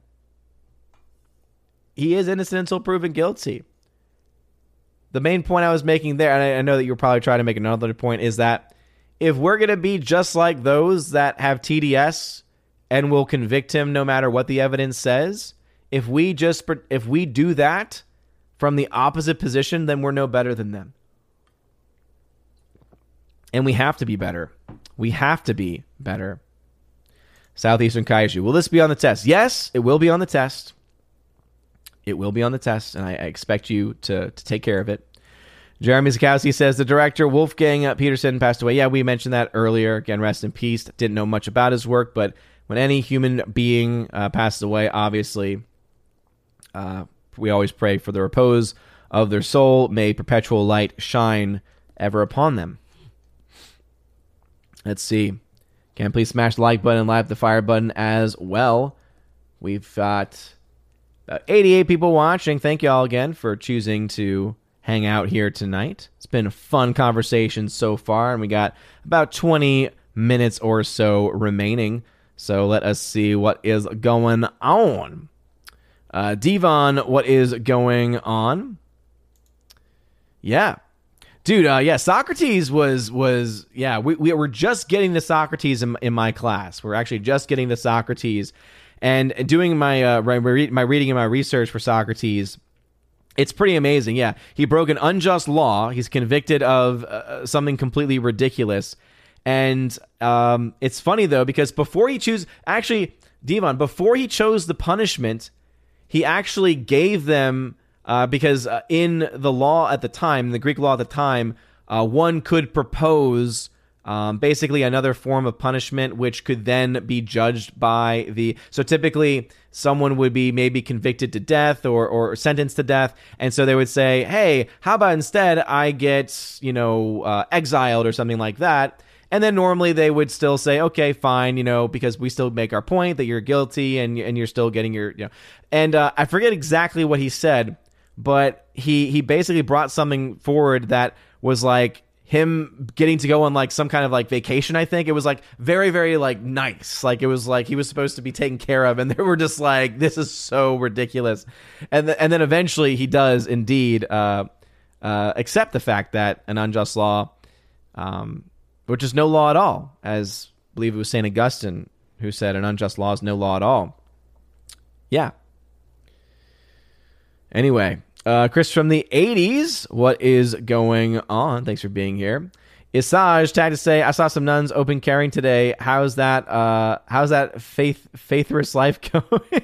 He is innocent until proven guilty. The main point I was making there, and I, I know that you're probably trying to make another point, is that if we're going to be just like those that have TDS and will convict him no matter what the evidence says, if we just if we do that from the opposite position, then we're no better than them. And we have to be better. We have to be better. Southeastern Kaiju. Will this be on the test? Yes, it will be on the test. It will be on the test, and I, expect you to, to take care of it. Jeremy Zakowski says the director Wolfgang Petersen passed away. Yeah, we mentioned that earlier. Again, rest in peace. Didn't know much about his work, but when any human being uh, passes away, obviously, uh, we always pray for the repose of their soul. May perpetual light shine ever upon them. Let's see. Can please smash the like button and light up the fire button as well. We've got 88 people watching. Thank you all again for choosing to hang out here tonight. It's been a fun conversation so far, and we got about 20 minutes or so remaining. So let us see what is going on. Uh, Devon, what is going on? Yeah. Dude, uh, yeah, Socrates was was yeah. We, we were just getting the Socrates in, in my class. We're actually just getting the Socrates, and doing my uh, my, my reading and my research for Socrates it's pretty amazing. Yeah, he broke an unjust law. He's convicted of uh, something completely ridiculous, and um, it's funny though because before he chose, actually, Devon, before he chose the punishment, he actually gave them uh, because uh, in the law at the time, the Greek law at the time, uh, one could propose um, basically, another form of punishment, which could then be judged by the. So typically, someone would be maybe convicted to death or, or sentenced to death. And so they would say, hey, how about instead I get, you know, uh, exiled or something like that? And then normally they would still say, okay, fine, you know, because we still make our point that you're guilty and, and you're still getting your, you know. And uh, I forget exactly what he said, but he, he basically brought something forward that was like, him getting to go on like some kind of like vacation i think it was like very very like nice. Like it was like he was supposed to be taken care of and they were just like this is so ridiculous. And th- and then eventually he does indeed uh, uh, accept the fact that an unjust law um, which is no law at all as I believe it was saint augustine who said an unjust law is no law at all. Yeah. Anyway Uh, Chris from the 80s, what is going on? Thanks for being here. Isaj tagged to say, I saw some nuns open carrying today. How's that? Uh, how's that faith faithless life going?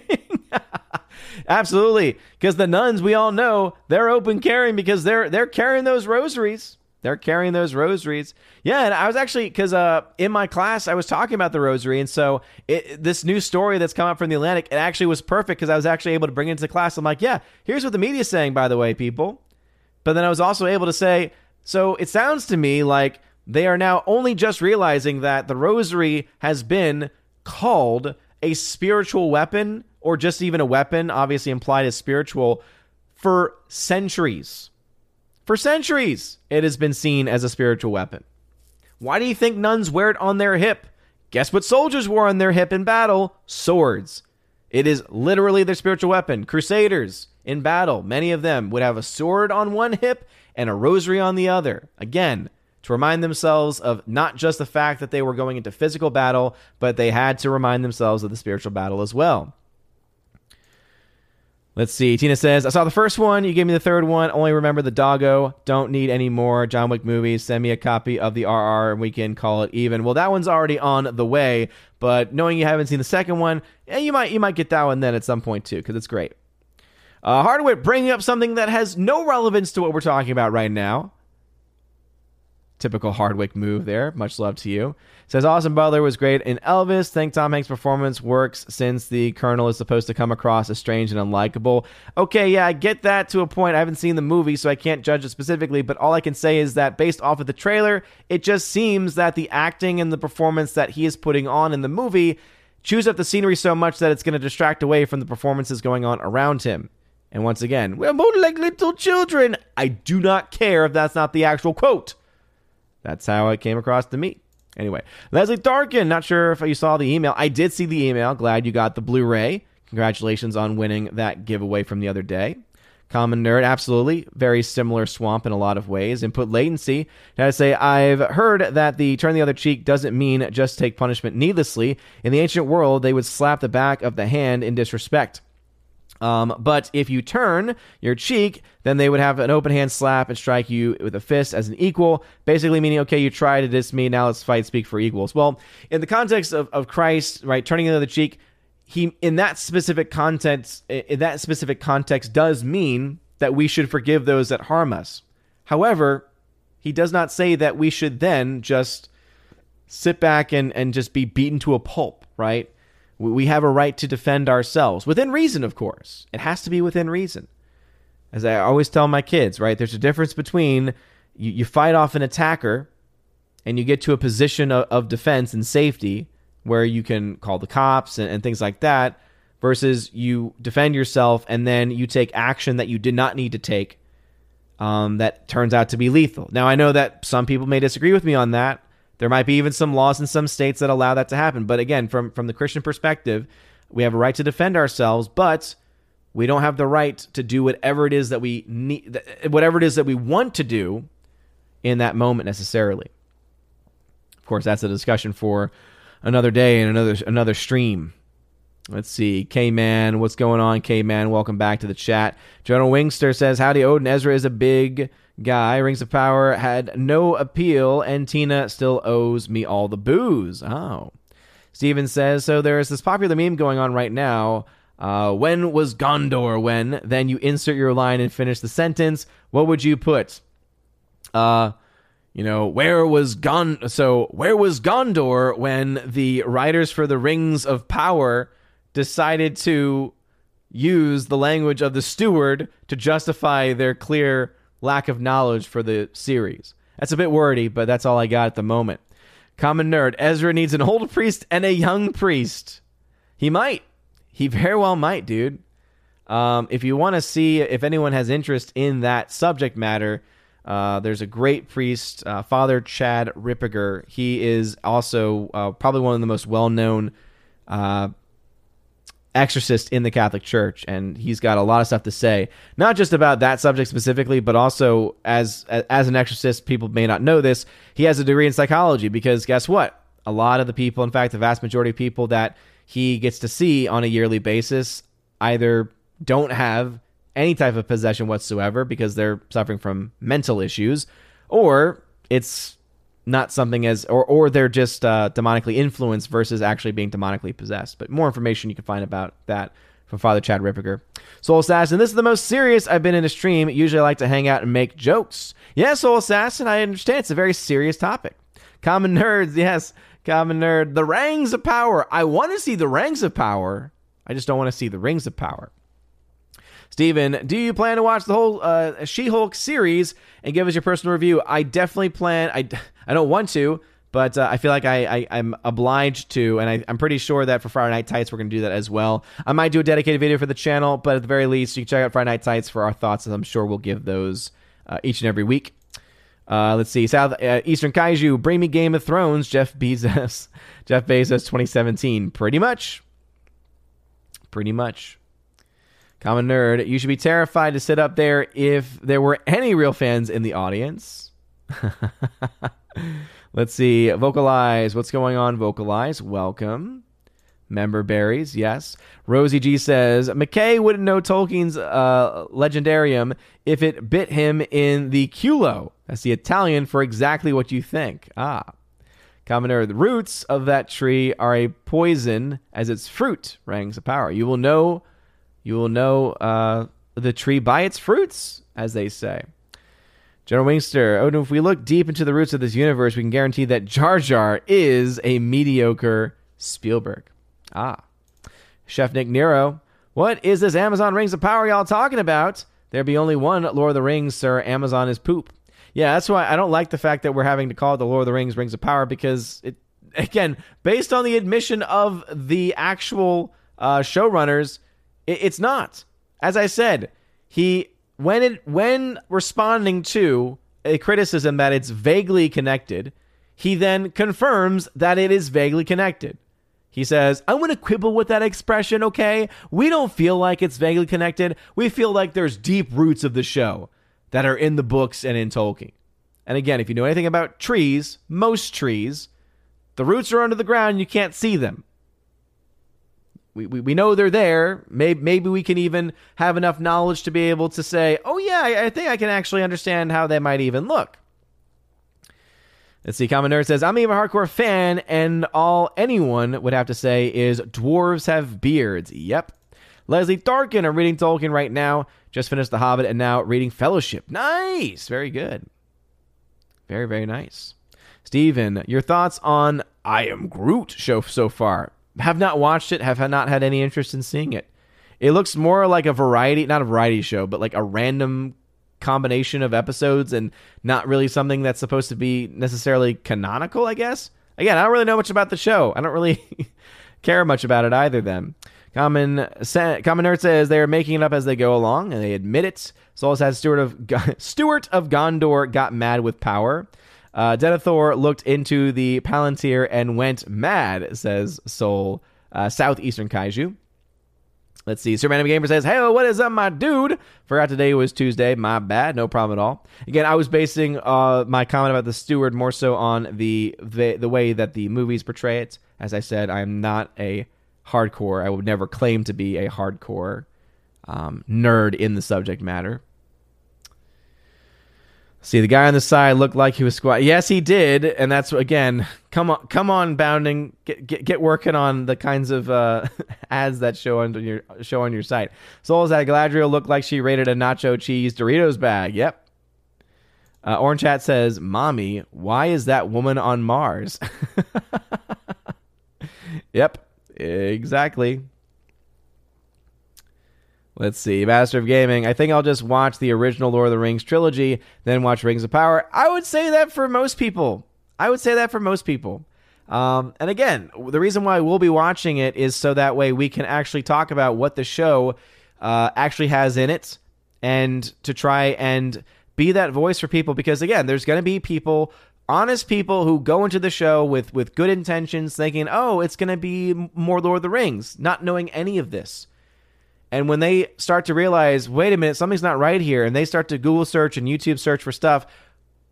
Absolutely, because the nuns we all know they're open carrying because they're they're carrying those rosaries. They're carrying those rosaries. Yeah, and I was actually because uh, in my class I was talking about the rosary, and so it, this new story that's come up from the Atlantic, it actually was perfect because I was actually able to bring it into class. I'm like, yeah, here's what the media's saying, by the way, people. But then I was also able to say, so it sounds to me like they are now only just realizing that the rosary has been called a spiritual weapon or just even a weapon, obviously implied as spiritual, for centuries. For centuries, it has been seen as a spiritual weapon. Why do you think nuns wear it on their hip? Guess what soldiers wore on their hip in battle? Swords. It is literally their spiritual weapon. Crusaders in battle, many of them would have a sword on one hip and a rosary on the other. Again, to remind themselves of not just the fact that they were going into physical battle, but they had to remind themselves of the spiritual battle as well. Let's see. Tina says, I saw the first one. You gave me the third one. Only remember the doggo. Don't need any more John Wick movies. Send me a copy of the RR and we can call it even. Well, that one's already on the way, but knowing you haven't seen the second one, yeah, you might you might get that one then at some point too, because it's great. Uh, bringing up something that has no relevance to what we're talking about right now. Typical Hardwick move there. Much love to you. Says Austin Butler was great in Elvis. Think Tom Hanks' performance works since the Colonel is supposed to come across as strange and unlikable. Okay, yeah, I get that to a point. I haven't seen the movie, so I can't judge it specifically, but all I can say is that based off of the trailer, it just seems that the acting and the performance that he is putting on in the movie chews up the scenery so much that it's going to distract away from the performances going on around him. And once again, we're more like little children. I do not care if that's not the actual quote. That's how it came across to me. Anyway, Leslie Darkin, not sure if you saw the email. I did see the email. Glad you got the Blu ray. Congratulations on winning that giveaway from the other day. Common Nerd, absolutely. Very similar swamp in a lot of ways. Input latency. I say, I've heard that the turn the other cheek doesn't mean just take punishment needlessly. In the ancient world, they would slap the back of the hand in disrespect. Um, but if you turn your cheek, then they would have an open hand slap and strike you with a fist as an equal, basically meaning, okay, you try to diss me, now let's fight, speak for equals. Well, in the context of, of Christ, right, turning the other cheek, he in that specific context, in that specific context, does mean that we should forgive those that harm us. However, he does not say that we should then just sit back and, and just be beaten to a pulp, right? We have a right to defend ourselves within reason, of course. It has to be within reason. As I always tell my kids, right? There's a difference between you, you fight off an attacker and you get to a position of, of, defense and safety where you can call the cops and, and things like that versus you defend yourself and then you take action that you did not need to take um, that turns out to be lethal. Now, I know that some people may disagree with me on that. There might be even some laws in some states that allow that to happen. But again, from from the Christian perspective, we have a right to defend ourselves, but we don't have the right to do whatever it is that we need whatever it is that we want to do in that moment necessarily. Of course, that's a discussion for another day and another another stream. Let's see. K Man, what's going on? K Man, welcome back to the chat. Jonah Wingster says, Howdy, Odin. Ezra is a big guy. Rings of Power had no appeal, and Tina still owes me all the booze. Oh. Steven says, So there's this popular meme going on right now. Uh, when was Gondor when? Then you insert your line and finish the sentence. What would you put? Uh, you know, where was Gon? So where was Gondor when the writers for the Rings of Power decided to use the language of the steward to justify their clear lack of knowledge for the series. That's a bit wordy, but that's all I got at the moment. Common nerd. Ezra needs an old priest and a young priest. He might. He very well might, dude. Um, if you want to see if anyone has interest in that subject matter, uh, there's a great priest, uh, Father Chad Ripperger. He is also uh, probably one of the most well known uh, exorcist in the Catholic Church, and he's got a lot of stuff to say, not just about that subject specifically, but also as as an exorcist. People may not know this. He has a degree in psychology because guess what? A lot of the people, in fact, the vast majority of people that he gets to see on a yearly basis, either don't have any type of possession whatsoever because they're suffering from mental issues, or it's not something as or or they're just uh, demonically influenced versus actually being demonically possessed. But more information you can find about that from Father Chad Ripperger. Soul Assassin, this is the most serious I've been in a stream. Usually I like to hang out and make jokes. Yeah, Soul Assassin, I understand it's a very serious topic. Common nerds, yes, common nerd. The rings of power. I want to see the rings of power. I just don't want to see the rings of power. Steven, do you plan to watch the whole uh, She Hulk series and give us your personal review? I definitely plan. I, I don't want to, but uh, I feel like I, I, am obliged to, and I, am pretty sure that for Friday Night Tights, we're going to do that as well. I might do a dedicated video for the channel, but at the very least, you can check out Friday Night Tights for our thoughts, and I'm sure we'll give those uh, each and every week. Uh, let's see. South uh, Eastern Kaiju, bring me Game of Thrones. Jeff Bezos, Jeff Bezos, 2017. Pretty much. Pretty much. Common nerd, you should be terrified to sit up there if there were any real fans in the audience. Let's see. Vocalize. What's going on? Vocalize. Welcome. Member berries, yes. Rosie G says McKay wouldn't know Tolkien's uh, Legendarium if it bit him in the culo. That's the Italian for exactly what you think. Ah. Commoner, the roots of that tree are a poison as its fruit Rings of Power. You will know you will know uh, the tree by its fruits, as they say. General Wingster, oh, if we look deep into the roots of this universe, we can guarantee that Jar Jar is a mediocre Spielberg. Ah. Chef Nick Nero, what is this Amazon Rings of Power y'all talking about? There be only one Lord of the Rings, sir. Amazon is poop. Yeah, that's why I don't like the fact that we're having to call it the Lord of the Rings Rings of Power because it, again, based on the admission of the actual uh, showrunners, it, it's not. As I said, he when it when responding to a criticism that it's vaguely connected, he then confirms that it is vaguely connected. He says, I want to quibble with that expression, okay? We don't feel like it's vaguely connected. We feel like there's deep roots of the show that are in the books and in Tolkien. And again, if you know anything about trees, most trees, the roots are under the ground, you can't see them we, we, we know they're there. Maybe, maybe we can even have enough knowledge to be able to say, oh, yeah, I, I think I can actually understand how they might even look. Let's see. Common Nerd says, I'm even a hardcore fan, and all anyone would have to say is dwarves have beards. Yep. Leslie Darkin, I'm reading Tolkien right now. Just finished The Hobbit and now reading Fellowship. Nice. Very good. Very, very nice. Steven, your thoughts on I Am Groot show so far? Have not watched it, have not had any interest in seeing it. It looks more like a variety, not a variety show, but like a random combination of episodes and not really something that's supposed to be necessarily canonical, I guess. Again, I don't really know much about the show. I don't really care much about it either then. Common Common Nerd says they're making it up as they go along, and they admit it. Soul says Steward of Steward of Gondor got mad with power. Uh, Denethor looked into the Palantir and went mad, says Soul, uh, Southeastern Kaiju. Let's see. Sir Random Gamer says, Hey, what is up, my dude? Forgot today was Tuesday. My bad. No problem at all. Again, I was basing uh, my comment about the steward more so on the, the the way that the movies portray it. As I said, I am not a hardcore. I would never claim to be a hardcore um, nerd in the subject matter. See, the guy on the side looked like he was squat. Yes, he did, and that's again. Come on, come on, bounding. Get get, get working on the kinds of uh, ads that show on your show on your site. Souls that Galadriel looked like she raided a nacho cheese Doritos bag. Yep. Uh, Orange Hat says, "Mommy, why is that woman on Mars?" yep, exactly. Let's see, Master of Gaming. I think I'll just watch the original Lord of the Rings trilogy, then watch Rings of Power. I would say that for most people. I would say that for most people. Um, and again, the reason why we'll be watching it is so that way we can actually talk about what the show uh, actually has in it and to try and be that voice for people. Because again, there's going to be people honest people who go into the show with with good intentions thinking oh it's going to be more lord of the rings not knowing any of this and when they start to realize, wait a minute, something's not right here, and they start to Google search and YouTube search for stuff,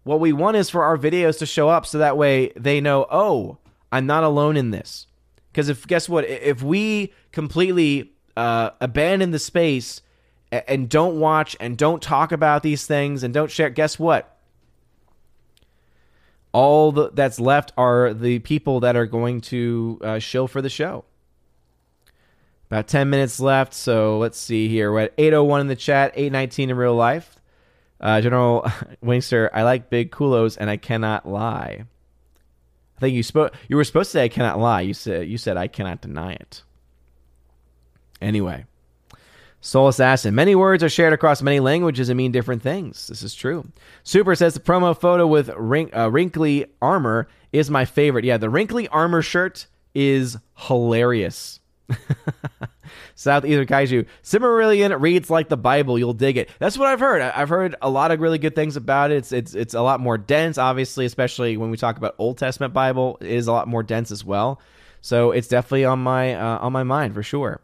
what we want is for our videos to show up so that way they know, oh, I'm not alone in this. Because if guess what, if we completely uh, abandon the space and don't watch and don't talk about these things and don't share, guess what? All that's left are the people that are going to uh, shill for the show. About 10 minutes left, so let's see here. We're at 801 in the chat, 819 in real life. Uh, General Wingster, I like big culos and I cannot lie. I think you spoke. You were supposed to say I cannot lie. You said you said I cannot deny it. Anyway, Soul Assassin. Many words are shared across many languages and mean different things. This is true. Super says the promo photo with wrink, uh, wrinkly armor is my favorite. Yeah, the wrinkly armor shirt is hilarious. South Ether Kaiju. Silmarillion reads like the Bible. You'll dig it. That's what I've heard. I've heard a lot of really good things about it. It's it's it's a lot more dense, obviously, especially when we talk about Old Testament Bible. It is a lot more dense as well. So it's definitely on my uh, on my mind for sure.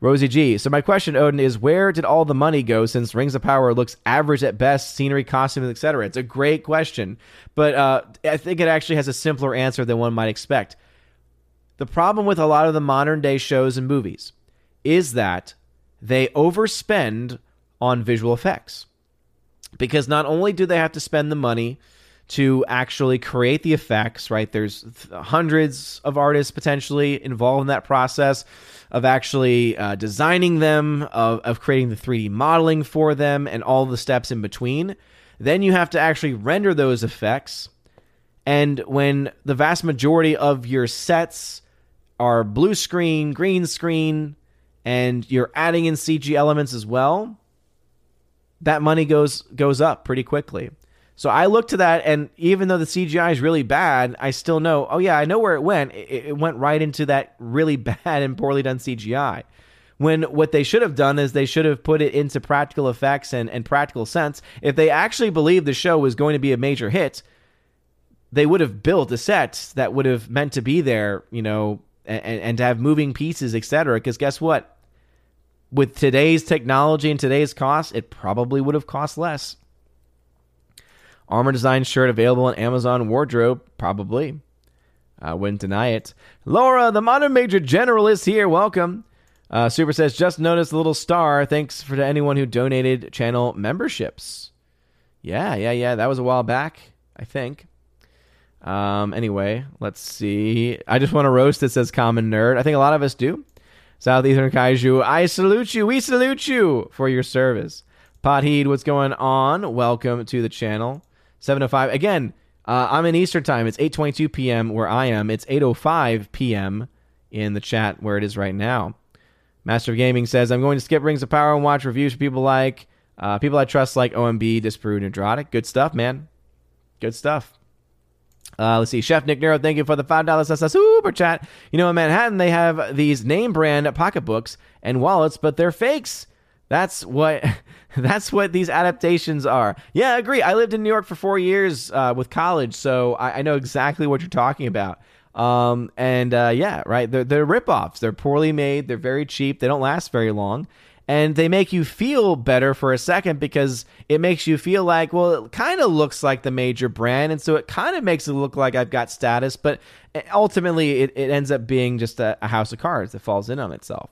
Rosie G. So my question, Odin, is where did all the money go since Rings of Power looks average at best, scenery, costumes, etc. It's a great question, but uh, I think it actually has a simpler answer than one might expect. The problem with a lot of the modern day shows and movies is that they overspend on visual effects. Because not only do they have to spend the money to actually create the effects, right? There's hundreds of artists potentially involved in that process of actually uh, designing them, of, of creating the 3D modeling for them, and all the steps in between. Then you have to actually render those effects. And when the vast majority of your sets are blue screen, green screen, and you're adding in CG elements as well, that money goes goes up pretty quickly. So I look to that, and even though the CGI is really bad, I still know. Oh yeah, I know where it went. It, it went right into that really bad and poorly done CGI. When what they should have done is they should have put it into practical effects and, and practical sense. If they actually believed the show was going to be a major hit, they would have built a set that would have meant to be there, you know, and, and to have moving pieces, etc. Because guess what? With today's technology and today's cost, it probably would have cost less. Armor design shirt available on Amazon wardrobe, probably. I wouldn't deny it. Laura, the modern major general is here. Welcome. Uh, Super says, just noticed a little star. Thanks for to anyone who donated channel memberships. Yeah, yeah, yeah. That was a while back, I think. Um, anyway, let's see. I just want to roast it says common nerd. I think a lot of us do. Southeastern Kaiju, I salute you. We salute you for your service. Potheed, what's going on? Welcome to the channel. 705. Again, uh, I'm in Eastern time. It's 8:22 p.m. where I am. It's 8:05 p.m. in the chat where it is right now. Master of Gaming says, "I'm going to skip Rings of Power and watch reviews for people like uh, people I trust like OMB, Disprove, Neurotic. Good stuff, man. Good stuff." Uh, let's see. Chef Nick Nero, thank you for the $5 super chat. You know, in Manhattan, they have these name brand pocketbooks and wallets, but they're fakes. That's what that's what these adaptations are. Yeah, I agree. I lived in New York for four years uh, with college, so I, I, know exactly what you're talking about. Um, and uh, yeah, right. They're, they're ripoffs. They're poorly made. They're very cheap. They don't last very long and they make you feel better for a second because it makes you feel like well it kind of looks like the major brand and so it kind of makes it look like i've got status but ultimately it, it ends up being just a, a, house of cards that falls in on itself.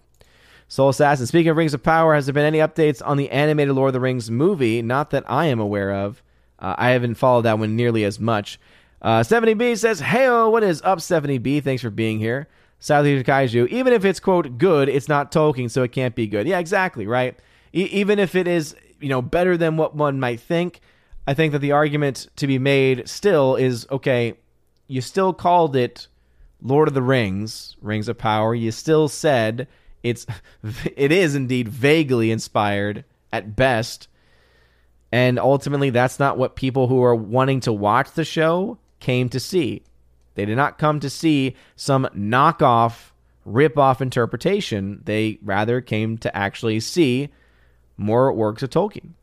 Soul assassin speaking of rings of power has there been any updates on the animated lord of the rings movie? Not that i am aware of. Uh, i haven't followed that one nearly as much. Uh, 70b says hey what is up 70b thanks for being here Southeast Kaiju, even if it's quote good, it's not Tolkien, so it can't be good. Yeah, exactly, right? E- even if it is, you know, better than what one might think, I think that the argument to be made still is okay, you still called it Lord of the Rings, Rings of Power. You still said it's it is indeed vaguely inspired at best. And ultimately that's not what people who are wanting to watch the show came to see. They did not come to see some knockoff, rip-off interpretation. They rather came to actually see more works of Tolkien.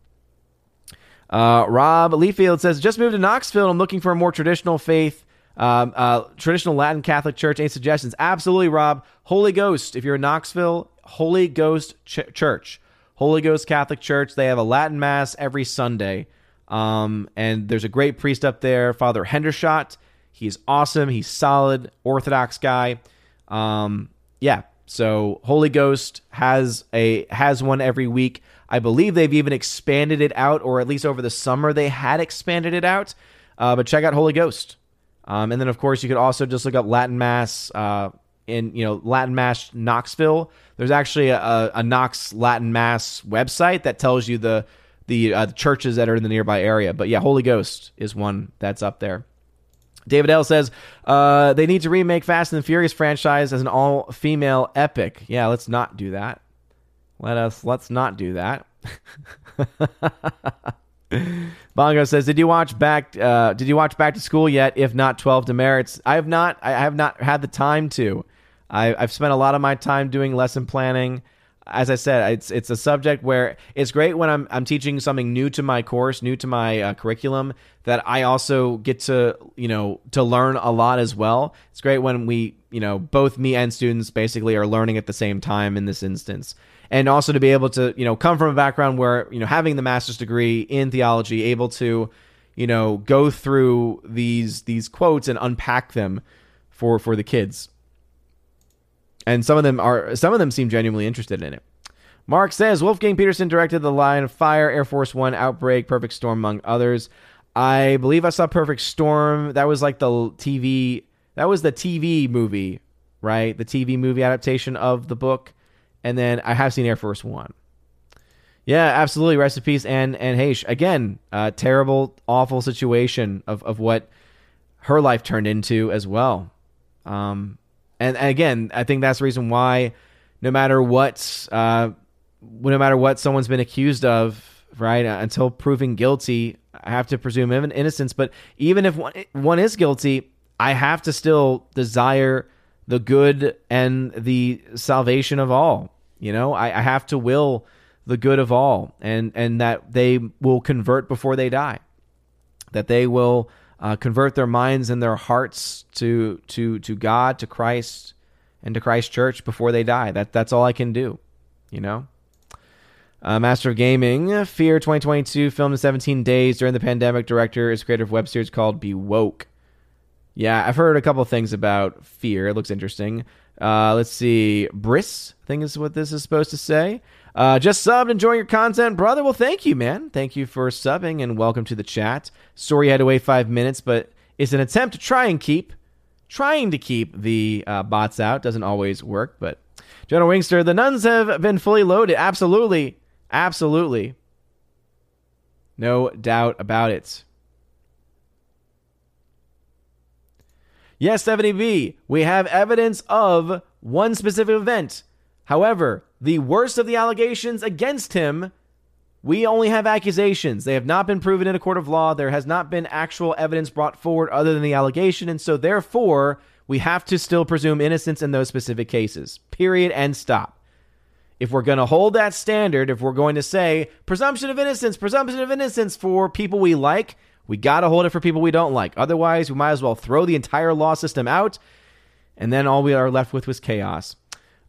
Uh, Rob Leafield says, just moved to Knoxville. I'm looking for a more traditional faith, um, uh, traditional Latin Catholic church. Any suggestions? Absolutely, Rob. Holy Ghost. If you're in Knoxville, Holy Ghost Ch- Church, Holy Ghost Catholic Church. They have a Latin Mass every Sunday. Um, and there's a great priest up there, Father Hendershot. He's awesome. He's solid, orthodox guy. Um, yeah, So Holy Ghost has a has one every week. I believe they've even expanded it out, or at least over the summer they had expanded it out. Uh, but check out Holy Ghost, um, and then of course you could also just look up Latin Mass uh, in you know Latin Mass Knoxville. There's actually a, a Knox Latin Mass website that tells you the the, uh, the churches that are in the nearby area. But yeah, Holy Ghost is one that's up there. David L says uh, they need to remake Fast and the Furious franchise as an all-female epic. Yeah, let's not do that. Let us let's not do that. Bongo says, "Did you watch back? Uh, did you watch Back to School yet? If not, Twelve Demerits. I have not. I have not had the time to. I, I've spent a lot of my time doing lesson planning as I said, it's it's a subject where it's great when I'm I'm teaching something new to my course, new to my uh, curriculum that I also get to you know to learn a lot as well. It's great when we you know both me and students basically are learning at the same time in this instance, and also to be able to you know come from a background where you know having the master's degree in theology, able to you know go through these these quotes and unpack them for for the kids and some of them are some of them seem genuinely interested in it. Mark says Wolfgang Petersen directed The Line of Fire, Air Force One, Outbreak, Perfect Storm, among others. I believe I saw Perfect Storm. That was like the TV. That was the TV movie, right? The TV movie adaptation of the book. And then I have seen Air Force One. Yeah, absolutely. Recipes and and Heche again. Uh, terrible, awful situation of of what her life turned into as well. Um, and, and again, I think that's the reason why, no matter what, uh, no matter what someone's been accused of, right, uh, until proven guilty, I have to presume innocence. But even if one, one is guilty, I have to still desire the good and the salvation of all. You know, I, I have to will the good of all, and and that they will convert before they die, that they will uh, convert their minds and their hearts to to to God, to Christ, and to Christ Church before they die. That that's all I can do, you know. Uh, Master of Gaming, Fear 2022, filmed in 17 days during the pandemic. Director is creator of web series called Be Woke. Yeah, I've heard a couple things about Fear. It looks interesting. Uh, let's see. Briss, I think is what this is supposed to say. Uh, just subbed, enjoying your content, brother. Well, thank you, man. Thank you for subbing and welcome to the chat. Sorry you had to wait five minutes, but it's an attempt to try and keep, trying to keep the uh, bots out. Doesn't always work, but General Wingster, the nuns have been fully loaded. Absolutely, absolutely, no doubt about it. Yes, 70B, we have evidence of one specific event. However, the worst of the allegations against him, we only have accusations. They have not been proven in a court of law. There has not been actual evidence brought forward other than the allegation. And so, therefore, we have to still presume innocence in those specific cases. Period and stop. If we're going to hold that standard, if we're going to say presumption of innocence, presumption of innocence for people we like, we got to hold it for people we don't like. Otherwise, we might as well throw the entire law system out, and then all we are left with was chaos.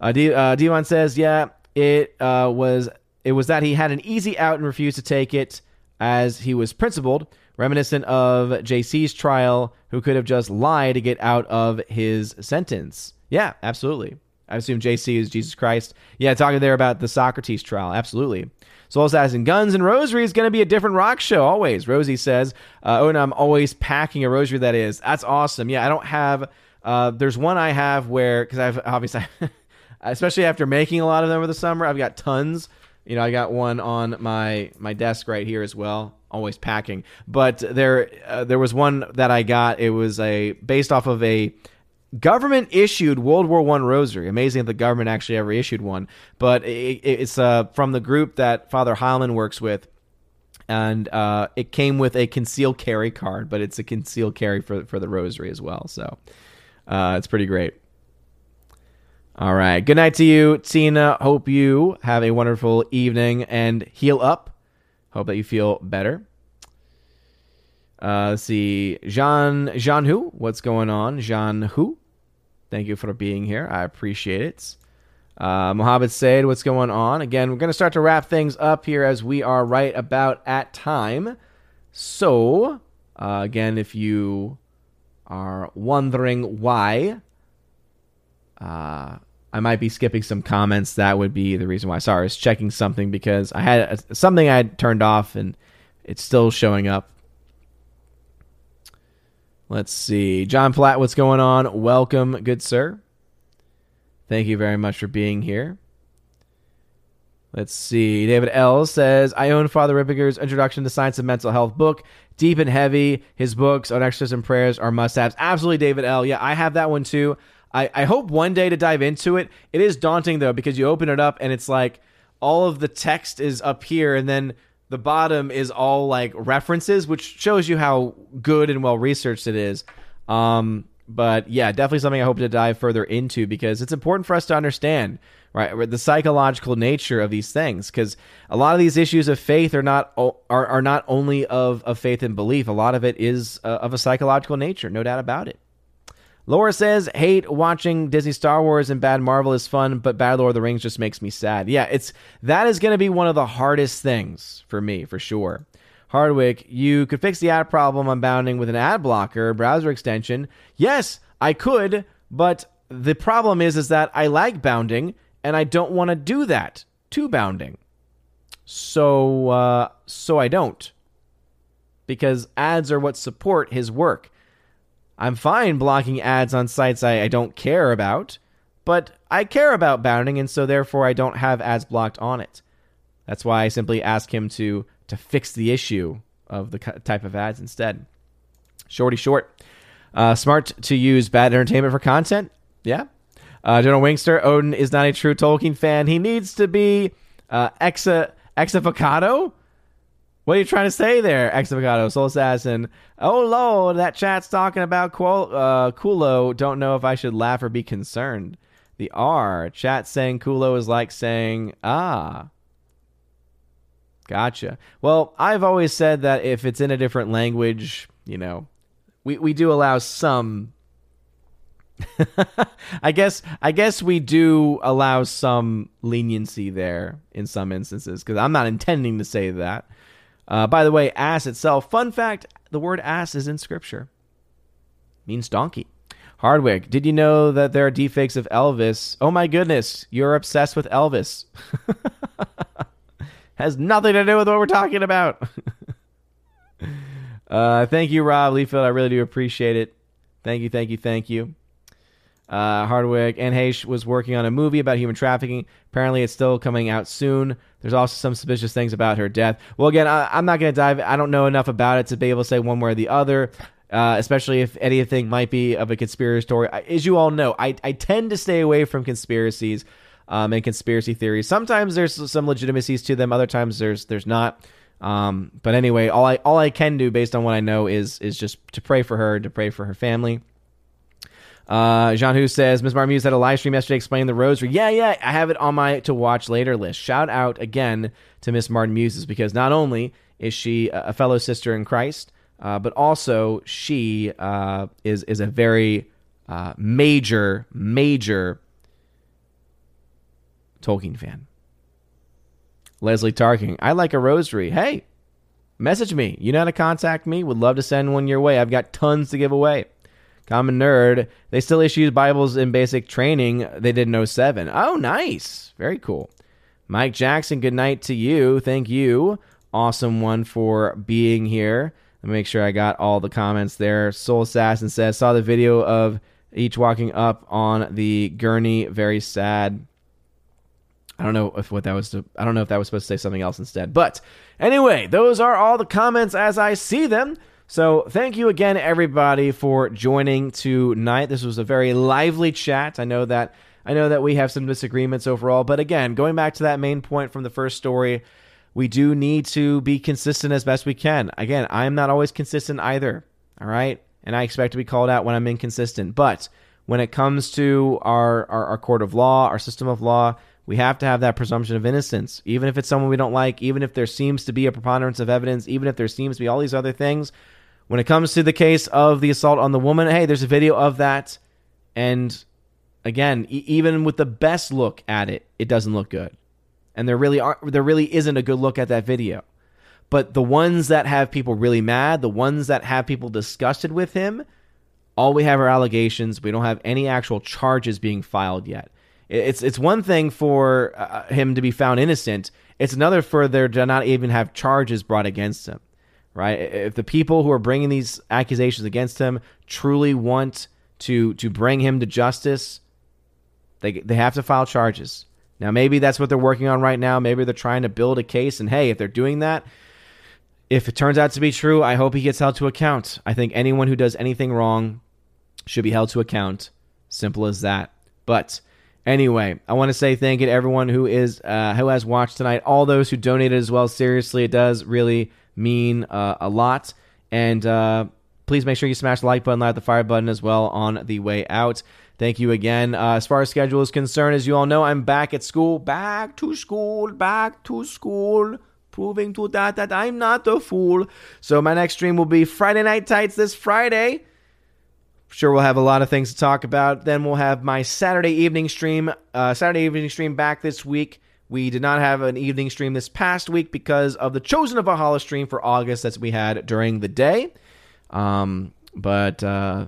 Uh, D- uh, Devon says, yeah, it uh, was it was that he had an easy out and refused to take it as he was principled, reminiscent of JC's trial, who could have just lied to get out of his sentence. Yeah, absolutely. I assume JC is Jesus Christ. Yeah, talking there about the Socrates trial. Absolutely. Soul Assassin Guns and Rosary is going to be a different rock show always. Rosie says, uh, "Oh, and I'm always packing a rosary. That is, that's awesome. Yeah, I don't have. Uh, there's one I have where because I've obviously, especially after making a lot of them over the summer, I've got tons. You know, I got one on my my desk right here as well. Always packing, but there uh, there was one that I got. It was a based off of a government issued World War One rosary. Amazing that the government actually ever issued one, but it, it's uh, from the group that Father Heilman works with, and uh, it came with a concealed carry card, but it's a concealed carry for for the rosary as well. So uh, it's pretty great. All right, good night to you, Tina. Hope you have a wonderful evening and heal up. Hope that you feel better. Uh, let's see, Jean Jean Hu, what's going on, Jean Hu? Thank you for being here. I appreciate it. Uh, Mohammed Said, what's going on? Again, we're going to start to wrap things up here as we are right about at time. So, uh, again, if you are wondering why uh, I might be skipping some comments. That would be the reason why. Sorry, I was checking something because I had a, something I had turned off and it's still showing up. Let's see. John Platt, what's going on? Welcome, good sir. Thank you very much for being here. Let's see. David L says, I own Father Ripperger's Introduction to Science of Mental Health book. Deep and heavy. His books on exorcism and prayers are must haves. Absolutely, David L. Yeah, I have that one too. I, I hope one day to dive into it. It is daunting though, because you open it up and it's like all of the text is up here and then the bottom is all like references, which shows you how good and well researched it is. Um, but yeah, definitely something I hope to dive further into because it's important for us to understand, right, the psychological nature of these things. Because a lot of these issues of faith are not are are not only of of faith and belief. A lot of it is uh, of a psychological nature, no doubt about it. Laura says, hate watching Disney Star Wars and Bad Marvel is fun, but Bad Lord of the Rings just makes me sad. Yeah, it's that is going to be one of the hardest things for me, for sure. Hardwick, you could fix the ad problem on bounding with an ad blocker browser extension. Yes, I could, but the problem is is that I like bounding and I don't want to do that to bounding. So uh, so I don't. Because ads are what support his work. I'm fine blocking ads on sites I, I don't care about, but I care about bounding, and so therefore I don't have ads blocked on it. That's why I simply ask him to to fix the issue of the type of ads instead. Shorty short. Uh, smart to use bad entertainment for content. Yeah. Uh, General Wingster, Odin is not a true Tolkien fan. He needs to be uh, exa exavocado. What are you trying to say there, Exavocado, Soul Assassin? Oh, Lord, that chat's talking about uh, Kulo. Don't know if I should laugh or be concerned. The R. Chat saying Kulo is like saying, ah. Gotcha. Well, I've always said that if it's in a different language, you know, we, we do allow some I guess I guess we do allow some leniency there in some instances because I'm not intending to say that. Uh, by the way, ass itself. Fun fact: the word ass is in Scripture. Means donkey. Hardwick, did you know that there are deepfakes of Elvis? Oh my goodness, you're obsessed with Elvis. Has nothing to do with what we're talking about. uh, thank you, Rob Leafield. I really do appreciate it. Thank you, thank you, thank you. Uh, Hardwick and Heche was working on a movie about human trafficking. Apparently, it's still coming out soon. There's also some suspicious things about her death. Well, again, I, am not going to dive. I don't know enough about it to be able to say one way or the other. Uh, especially if anything might be of a conspiracy story. As you all know, I, I tend to stay away from conspiracies um, and conspiracy theories. Sometimes there's some legitimacies to them. Other times there's there's not. Um, but anyway, all I all I can do based on what I know is is just to pray for her, to pray for her family. Uh, Jean Hu says Ms. Marmuse had a live stream yesterday explaining the rosary. Yeah, yeah, I have it on my to watch later list. Shout out again to Miss Martin Muses because not only is she a fellow sister in Christ, uh, but also she uh, is is a very uh, major major Tolkien fan. Leslie Tarking, I like a rosary. Hey, message me. You know how to contact me. Would love to send one your way. I've got tons to give away. Common Nerd, they still issue Bibles in basic training. They did in 07. Oh, nice. Very cool. Mike Jackson, good night to you. Thank you. Awesome one for being here. Let me make sure I got all the comments there. Soul Assassin says, saw the video of each walking up on the gurney. Very sad. I don't know if what that was. To, I don't know if that was supposed to say something else instead. But anyway, those are all the comments as I see them. So, thank you again, everybody, for joining tonight. This was a very lively chat. I know that I know that we have some disagreements overall, but again, going back to that main point from the first story, we do need to be consistent as best we can. Again, I'm not always consistent either. All right, and I expect to be called out when I'm inconsistent. But when it comes to our, our, our court of law, our system of law, we have to have that presumption of innocence, even if it's someone we don't like, even if there seems to be a preponderance of evidence, even if there seems to be all these other things when it comes to the case of the assault on the woman, hey, there's a video of that. And again, e- even with the best look at it, it doesn't look good. And there really aren't, there really isn't a good look at that video. But the ones that have people really mad, the ones that have people disgusted with him, all we have are allegations. We don't have any actual charges being filed yet. It's it's one thing for uh, him to be found innocent. It's another for there to not even have charges brought against him. Right? If the people who are bringing these accusations against him truly want to to bring him to justice, they they have to file charges. Now maybe that's what they're working on right now. Maybe they're trying to build a case and hey, if they're doing that, if it turns out to be true, I hope he gets held to account. I think anyone who does anything wrong should be held to account. Simple as that. But anyway, I want to say thank you to everyone who is uh, who has watched tonight. All those who donated as well. Seriously, it does really mean uh, a lot. And uh, please make sure you smash the like button, light the fire button as well on the way out. Thank you again. Uh, as far as schedule is concerned, as you all know, I'm back at school. Back to school. Back to school. Proving to that that I'm not a fool. So my next stream will be Friday Night Tights this Friday. Sure, we'll have a lot of things to talk about. Then we'll have my Saturday evening stream. Uh, Saturday evening stream back this week. We did not have an evening stream this past week because of the Chosen of Valhalla stream for August that we had during the day. Um, but uh,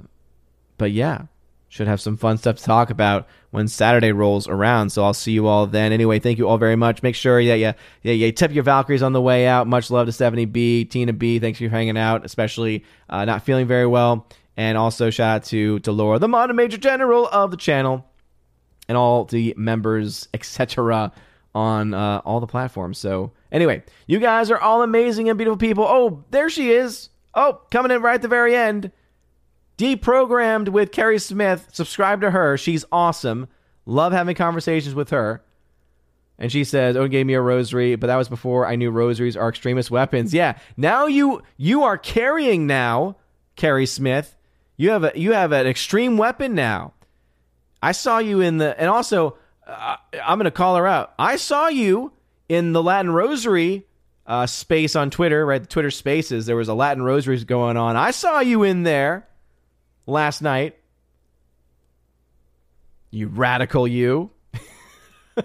but yeah, should have some fun stuff to talk about when Saturday rolls around. So I'll see you all then. Anyway, thank you all very much. Make sure that you, yeah, you tip your Valkyries on the way out. Much love to Stephanie B, Tina B. Thanks for hanging out, especially uh, not feeling very well. And also shout out to, to Laura, the modern major general of the channel, and all the members, etc., on uh, all the platforms. So anyway, you guys are all amazing and beautiful people. Oh, there she is. Oh, coming in right at the very end. Deprogrammed with Carrie Smith. Subscribe to her. She's awesome. Love having conversations with her. And she says, "Oh, gave me a rosary, but that was before I knew rosaries are extremist weapons." Yeah, now you you are carrying now, Carrie Smith. You have a you have an extreme weapon now. I saw you in the, and also uh, I'm going to call her out. I saw you in the Latin Rosary uh, space on Twitter, right? The Twitter Spaces. There was a Latin Rosary going on. I saw you in there last night. You radical, you.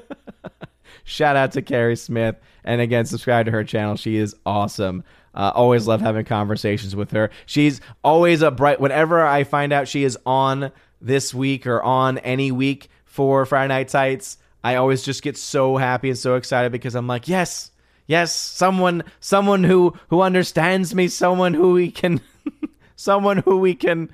Shout out to Carrie Smith. And again, subscribe to her channel. She is awesome. Uh, always love having conversations with her. She's always a bright. Whenever I find out she is on this week or on any week for Friday Night Tights, I always just get so happy and so excited because I'm like, yes, yes, someone, someone who who understands me, someone who we can, someone who we can,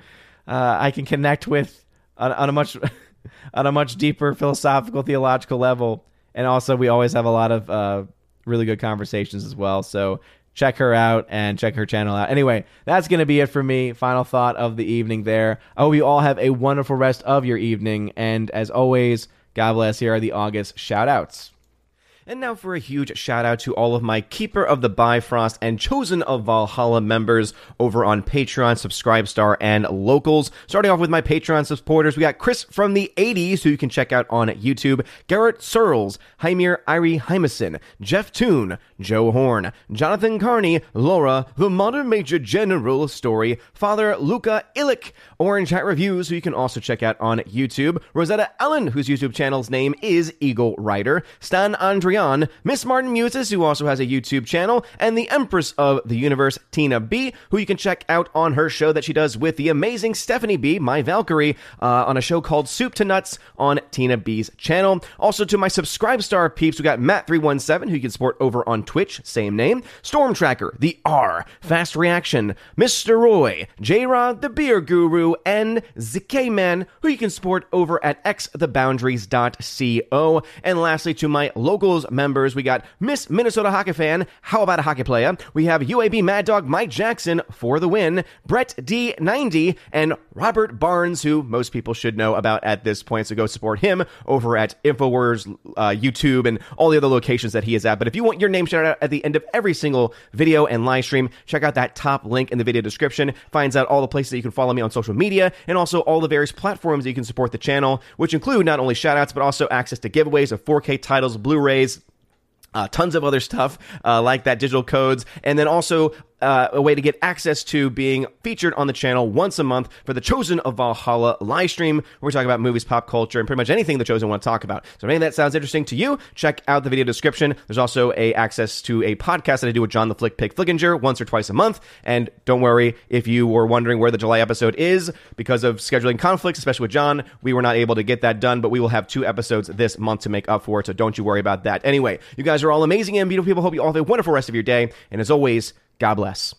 uh, I can connect with on, on a much, on a much deeper philosophical, theological level. And also, we always have a lot of uh, really good conversations as well. So check her out and check her channel out. Anyway, that's going to be it for me. Final thought of the evening there. I hope you all have a wonderful rest of your evening. And as always, God bless. Here are the August shout outs. And now for a huge shout out to all of my Keeper of the Bifrost and Chosen of Valhalla members over on Patreon, Subscribestar, and Locals. Starting off with my Patreon supporters, we got Chris from the 80s, who you can check out on YouTube, Garrett Searles, Hymir Irie Hymason, Jeff Toon, Joe Horn, Jonathan Carney, Laura, the Modern Major General Story, Father Luca Illick, Orange Hat Reviews, who you can also check out on YouTube, Rosetta Allen, whose YouTube channel's name is Eagle Rider, Stan Andrian, Miss Martin Muses, who also has a YouTube channel, and the Empress of the Universe, Tina B, who you can check out on her show that she does with the amazing Stephanie B, my Valkyrie, uh, on a show called Soup to Nuts on Tina B's channel. Also to my Subscribe Star peeps, we got Matt317, who you can support over on Twitch, same name, Storm Tracker, the R, Fast Reaction, Mr. Roy, J Rod, the Beer Guru, and ZK Man, who you can support over at xtheboundaries.co. And lastly, to my locals members, we got Miss Minnesota Hockey Fan, How About a Hockey Player? We have UAB Mad Dog Mike Jackson for the win, Brett D90, and Robert Barnes, who most people should know about at this point. So go support him over at InfoWars, uh, YouTube, and all the other locations that he is at. But if you want your name shouted out at the end of every single video and live stream, check out that top link in the video description. Finds out all the places that you can follow me on social media and also all the various platforms that you can support the channel, which include not only shoutouts, but also access to giveaways of 4K titles, Blu rays, uh, tons of other stuff uh, like that, digital codes, and then also uh, a way to get access to being featured on the channel once a month for the Chosen of Valhalla live stream, where we talk about movies, pop culture, and pretty much anything the Chosen want to talk about. So if any of that sounds interesting to you, check out the video description. There's also a access to a podcast that I do with John the Flick Pig Flickinger once or twice a month. And don't worry if you were wondering where the July episode is because of scheduling conflicts, especially with John. We were not able to get that done, but we will have two episodes this month to make up for it. So don't you worry about that. Anyway, you guys are all amazing and beautiful people. Hope you all have a wonderful rest of your day. And as always, God bless.